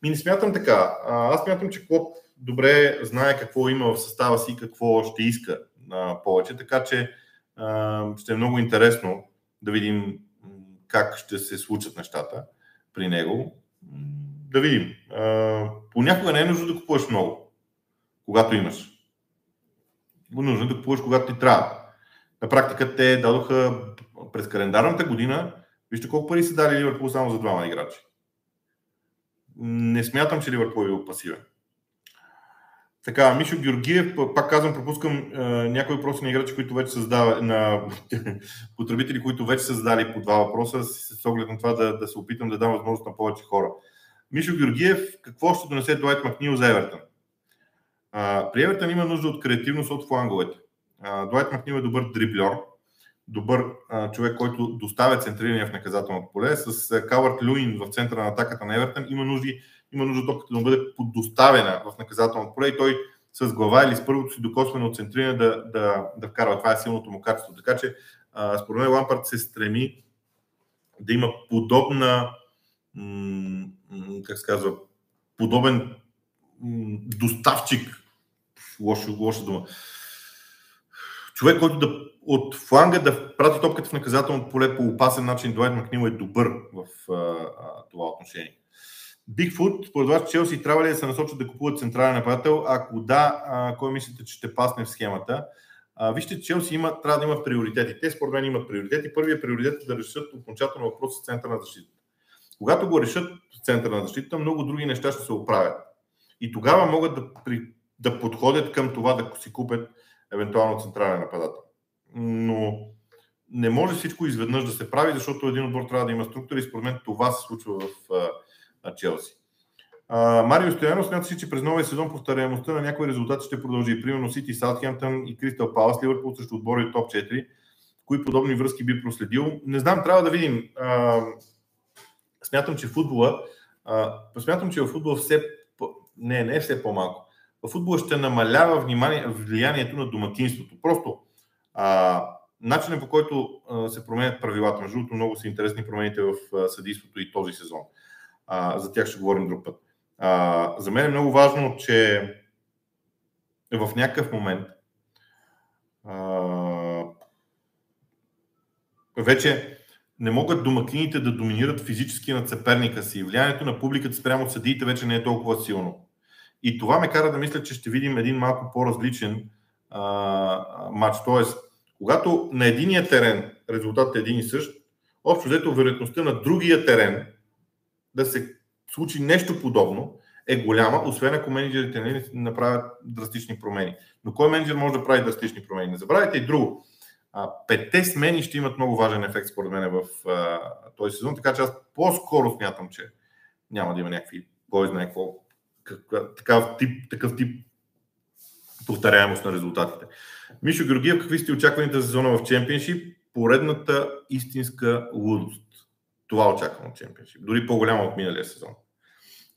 Speaker 1: Ми не смятам така. Аз смятам, че Клоп добре знае какво има в състава си какво ще иска повече, така че ще е много интересно да видим как ще се случат нещата при него. Да видим. Понякога не е нужно да купуваш много, когато имаш. Нужно е да купуваш когато ти трябва. На практика те дадоха през календарната година, вижте колко пари са дали Ливърпул само за двама играчи. Не смятам, че Ливърпул е бил пасивен. Така, Мишо Георгиев, пак казвам, пропускам е, някои въпроси на играчи, които вече създава, на потребители, които вече са задали по два въпроса, с оглед на това да, да се опитам да дам възможност на повече хора. Мишо Георгиев, какво ще донесе Дуайт Макнил за Евертън? при Евертън има нужда от креативност от фланговете. Дуайт Макнил е добър дриблер, добър а, човек, който доставя центрирания в наказателното поле. С Каварт Люин в центъра на атаката на Евертън има, нужди, има нужда топката да бъде подоставена в наказателното поле и той с глава или с първото си докосване центриране да, да, да вкарва. Това е силното му качество. Така че, според мен, Лампард се стреми да има подобна, как се казва, подобен доставчик, лоша, лоша дума, човек, който да от фланга да прати топката в наказателното поле по опасен начин, Дуайт Макнил е добър в а, а, това отношение. Бигфут, според вас Челси трябва ли да се насочат да купуват централен нападател? Ако да, а, кой мислите, че ще пасне в схемата? А, вижте, Челси има, трябва да имат приоритети. Те според мен имат приоритети. Първият приоритет е да решат окончателно въпрос с центъра на защита. Когато го решат в центъра на защита, много други неща ще се оправят. И тогава могат да, при, да подходят към това да си купят евентуално централен нападател. Но не може всичко изведнъж да се прави, защото един отбор трябва да има структура и според мен това се случва в Челси. А, Марио Стоянов смята си, че през новия сезон повторяемостта на някои резултати ще продължи. Примерно Сити, Саутхемптън и Кристал Палас, Ливърпул срещу отбори топ 4. Кои подобни връзки би проследил? Не знам, трябва да видим. А, смятам, че футбола, а, смятам, че в футбола все, не, не е все по-малко в футбола ще намалява внимание, влиянието на домакинството. Просто а, начинът по който а, се променят правилата, между другото много са интересни промените в а, съдийството и този сезон. А, за тях ще говорим друг път. А, за мен е много важно, че в някакъв момент а, вече не могат домакините да доминират физически над съперника си. Влиянието на публиката спрямо съдиите вече не е толкова силно. И това ме кара да мисля, че ще видим един малко по-различен а, матч. Тоест, когато на единия терен резултатът е един и същ, общо взето вероятността на другия терен да се случи нещо подобно е голяма, освен ако менеджерите не направят драстични промени. Но кой менеджер може да прави драстични промени? Не забравяйте и друго. петте смени ще имат много важен ефект, според мен, в този сезон, така че аз по-скоро смятам, че няма да има някакви, кой знае какво такъв тип, такъв тип повторяемост на резултатите. Мишо Георгиев, какви сте очакваните за сезона в Чемпионшип? Поредната истинска лудост. Това очаквам от Чемпионшип. Дори по-голяма от миналия сезон.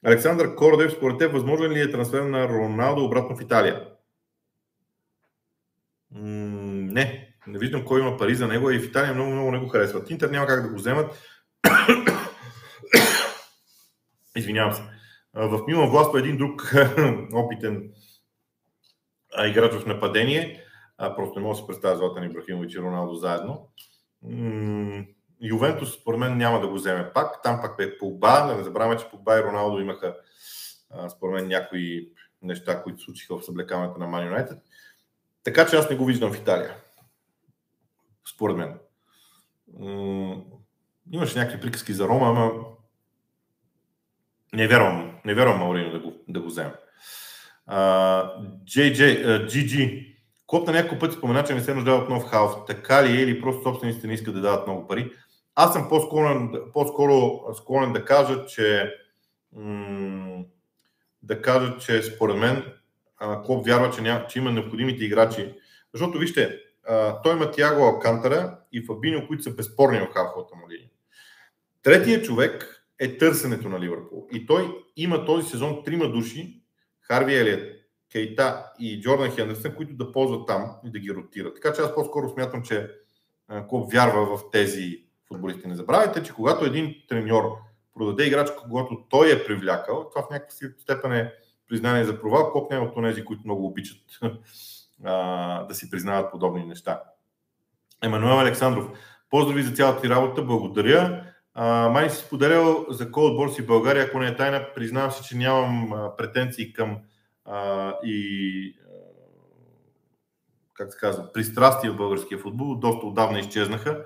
Speaker 1: Александър Кордев, според теб, възможен ли е трансфер на Роналдо обратно в Италия? М- не. Не виждам кой има пари за него и в Италия много, много не го харесват. Интер няма как да го вземат. Извинявам се. В Милан властва един друг опитен играч в нападение. просто не мога да се представя Златан Ибрахимович и Роналдо заедно. Ювентус, според мен, няма да го вземе пак. Там пак е Погба. Да не забравяме, че Погба и Роналдо имаха, според мен, някои неща, които случиха в съблекаването на Ман Юнайтед. Така че аз не го виждам в Италия. Според мен. Имаше някакви приказки за Рома, ама не вярвам, не вярвам Маурино да го, да го вземе. JJ, uh, GG. Клоп на няколко пъти спомена, че не се нуждае от нов халф. Така ли е или просто собствениците не искат да дават много пари? Аз съм по-склонен, по-скоро склонен да кажа, че да кажа, че според мен Клоп вярва, че, ня, че има необходимите играчи. Защото вижте, той има Тяго Алкантара и Фабиньо, които са безспорни в халфовата му линия. Третият човек е търсенето на Ливърпул. И той има този сезон трима души, Харви Елият, Кейта и Джордан Хендерсън, които да ползват там и да ги ротират. Така че аз по-скоро смятам, че Клоп вярва в тези футболисти. Не забравяйте, че когато един треньор продаде играч, когато той е привлякал, това в някаква степен е признание за провал. Клоп не е от тези, които много обичат да си признават подобни неща. Емануел Александров, поздрави за цялата ти работа, благодаря. А, май си споделял за кой отбор си България, ако не е тайна, признавам се, че нямам претенции към а, и как се казва, пристрастия в българския футбол, доста отдавна изчезнаха.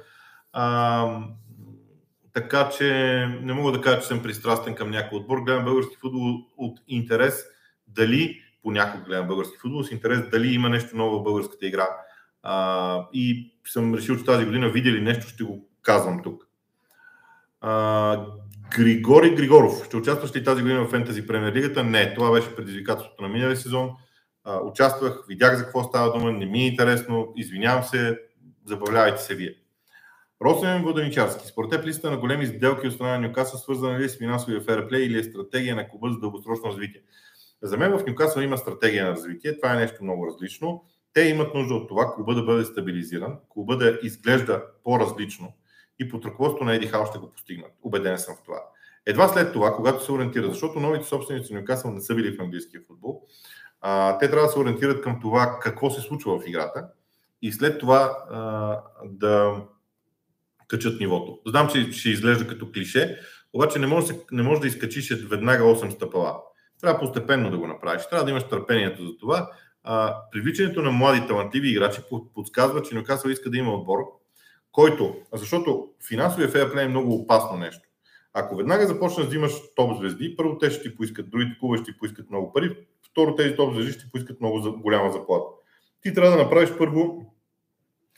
Speaker 1: А, така че не мога да кажа, че съм пристрастен към някой отбор. Гледам български футбол от интерес дали, понякога гледам български футбол с интерес дали има нещо ново в българската игра. А, и съм решил, че тази година видели нещо, ще го казвам тук. А, Григори Григоров. Ще участваш ли тази година в Фентази Премьер Лигата? Не, това беше предизвикателството на миналия сезон. А, участвах, видях за какво става дума, не ми е интересно, извинявам се, забавлявайте се вие. Росен Воденичарски. Според теб листа на големи сделки от страна на Нюкасъл свързана ли е с финансовия ферплей или е стратегия на клуба за дългосрочно развитие? За мен в Нюкасъл има стратегия на развитие. Това е нещо много различно. Те имат нужда от това клуба да бъде стабилизиран, клуба да изглежда по-различно и под ръководството на Еди Хал ще го постигнат. Убеден съм в това. Едва след това, когато се ориентират, защото новите собственици на Нюкасъл не са били в английския футбол, а, те трябва да се ориентират към това какво се случва в играта и след това а, да качат нивото. Знам, че ще изглежда като клише, обаче не може, не може да изкачиш веднага 8 стъпала. Трябва постепенно да го направиш. Трябва да имаш търпението за това. А, привличането на млади талантливи играчи подсказва, че Нюкасъл иска да има отбор, който, защото финансовия фейерплей е много опасно нещо. Ако веднага започнеш да взимаш топ звезди, първо те ще ти поискат, другите клубове ще ти поискат много пари, второ тези топ звезди ще ти поискат много голяма заплата. Ти трябва да направиш първо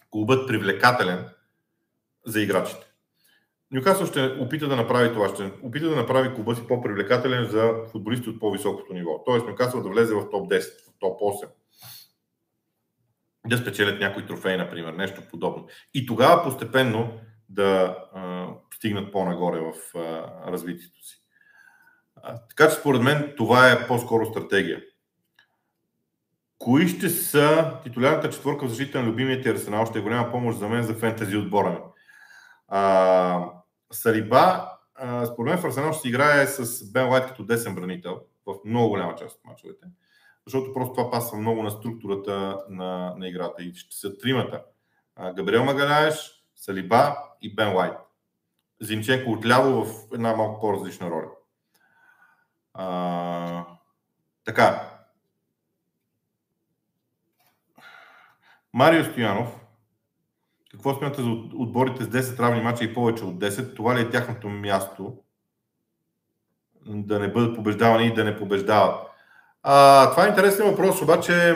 Speaker 1: клубът привлекателен за играчите. Нюкасъл ще опита да направи това, ще опита да направи клуба си по-привлекателен за футболисти от по-високото ниво. Тоест Нюкасъл да влезе в топ 10, в топ 8 да спечелят някои трофеи, например, нещо подобно. И тогава постепенно да а, стигнат по-нагоре в а, развитието си. А, така че според мен това е по-скоро стратегия. Кои ще са титулярната четворка в защита на любимите Арсенал? Ще е голяма помощ за мен за фентези отбора ми. А, Салиба, а, според мен в Арсенал ще играе с Бен Лайт като десен бранител в много голяма част от мачовете защото просто това пасва много на структурата на, на играта. И ще са тримата. Габриел Магаляеш, Салиба и Бен Лайт. Зинченко отляво в една малко по-различна роля. А, така. Марио Стоянов. Какво смята за отборите с 10 равни мача и повече от 10? Това ли е тяхното място да не бъдат побеждавани и да не побеждават? А, това е интересен въпрос, обаче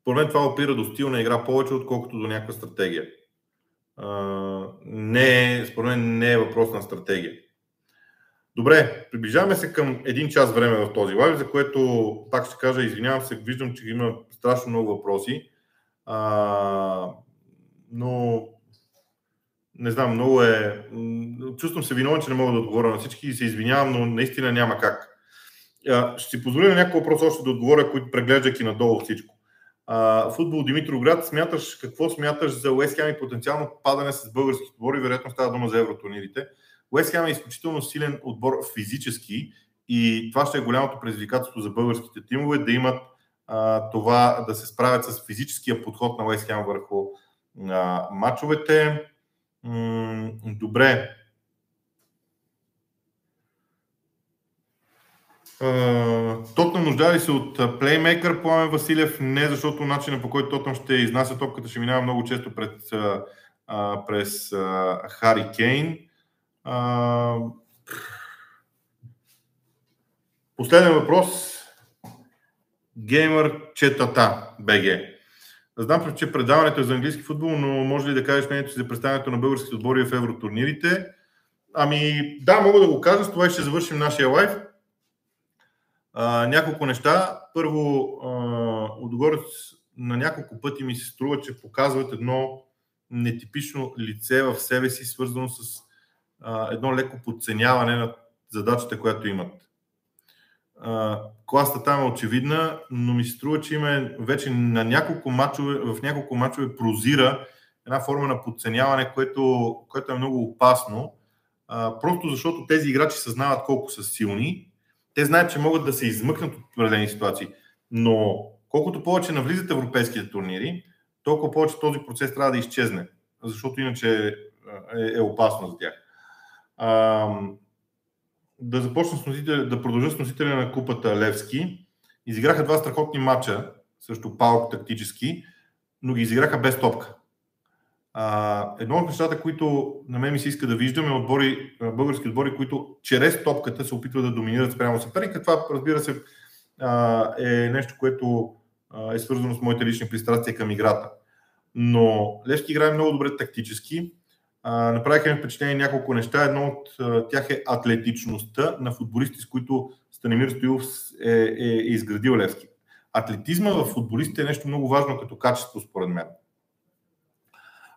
Speaker 1: според мен това опира до стил на игра повече, отколкото до някаква стратегия. А, не, според мен не е въпрос на стратегия. Добре, приближаваме се към един час време в този лайв, за което пак ще кажа, извинявам се, виждам, че има страшно много въпроси. А, но не знам, много е. Чувствам се виновен, че не мога да отговоря на всички и се извинявам, но наистина няма как. Ще си позволя на няколко въпроса още да отговоря, които преглеждайки надолу всичко. футбол Димитроград, смяташ, какво смяташ за Уест Хем и потенциално падане с български отбори? Вероятно става дума за евротурнирите. Уест Хем е изключително силен отбор физически и това ще е голямото предизвикателство за българските тимове да имат това да се справят с физическия подход на Уест Хем върху а, матчовете. М- добре. Тотнам нуждае ли се от плеймейкър Пламен Василев? Не, защото начинът по който Тотнам ще изнася топката ще минава много често пред, а, през а, Хари Кейн. А, последен въпрос. Геймър Четата БГ. Знам, че предаването е за английски футбол, но може ли да кажеш мнението си за представянето на българските отбори в евротурнирите? Ами да, мога да го кажа. С това ще завършим нашия лайф. А, няколко неща. Първо, Отгорец на няколко пъти ми се струва, че показват едно нетипично лице в себе си, свързано с а, едно леко подценяване на задачата, която имат. Класта там е очевидна, но ми се струва, че има вече на няколко мачове, в няколко мачове прозира една форма на подценяване, което, което е много опасно. А, просто защото тези играчи съзнават колко са силни те знаят, че могат да се измъкнат от определени ситуации, но колкото повече навлизат европейските турнири, толкова повече този процес трябва да изчезне, защото иначе е, е опасно за тях. А, да започна с носителя, да продължа с носителя на купата Левски. Изиграха два страхотни матча срещу Паук тактически, но ги изиграха без топка. А, едно от нещата, които на мен ми се иска да виждаме отбори, български отбори, които чрез топката се опитват да доминират спрямо съперника. Това, разбира се, е нещо, което е свързано с моите лични пристрастия към играта. Но Левски играе много добре тактически. Направиха ми впечатление няколко неща. Едно от тях е атлетичността на футболисти, с които Станимир Стоилов е, е, е изградил Левски. Атлетизма в футболистите е нещо много важно като качество, според мен.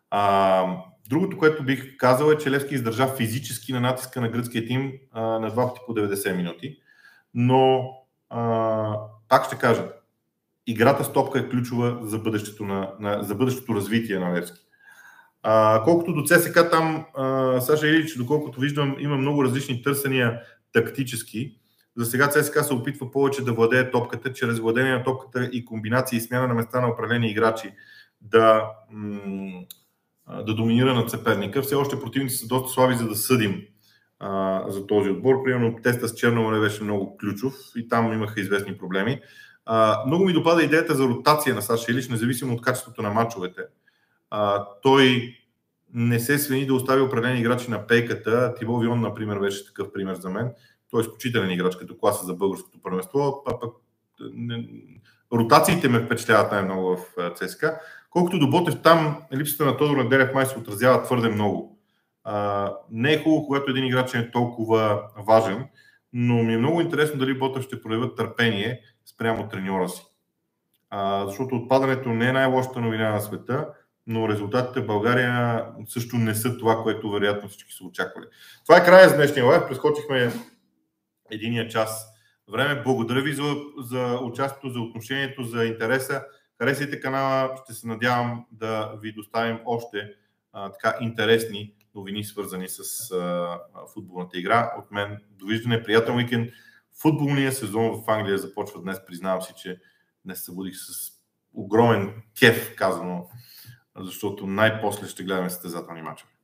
Speaker 1: А, другото, което бих казал е, че Левски издържа физически на натиска на гръцкия тим а, на два пъти по 90 минути. Но а, пак ще кажа, играта с топка е ключова за бъдещето, на, на, за бъдещето развитие на Левски. А, колкото до ЦСК, там а, Саша Илич, доколкото виждам, има много различни търсения тактически. За сега ЦСКА се опитва повече да владее топката, чрез владение на топката и комбинации и смяна на места на определени играчи да да доминира над съперника. Все още противници са доста слаби, за да съдим а, за този отбор. Примерно теста с Черноморе беше много ключов и там имаха известни проблеми. А, много ми допада идеята за ротация на Саша Илич, независимо от качеството на матчовете. А, той не се свени да остави определени играчи на пейката. Тибо Вион, например, беше такъв пример за мен. Той е изключителен играч като класа за българското първенство. А пък не, ротациите ме впечатляват най-много в ЦСКА. Колкото до Ботев, там липсата на Тодор Неделев май се отразява твърде много. А, не е хубаво, когато един играч е толкова важен, но ми е много интересно дали Ботев ще проявят търпение спрямо треньора си. А, защото отпадането не е най-лошата новина на света, но резултатите в България също не са това, което вероятно всички са очаквали. Това е края за днешния лайв. Прескочихме единия час време. Благодаря ви за, за участието, за отношението, за интереса. Харесайте канала, ще се надявам да ви доставим още а, така интересни новини, свързани с а, футболната игра. От мен довиждане, приятен уикенд. Футболният сезон в Англия започва днес. Признавам си, че днес се будих с огромен кеф, казано, защото най-после ще гледаме състезателни мачове.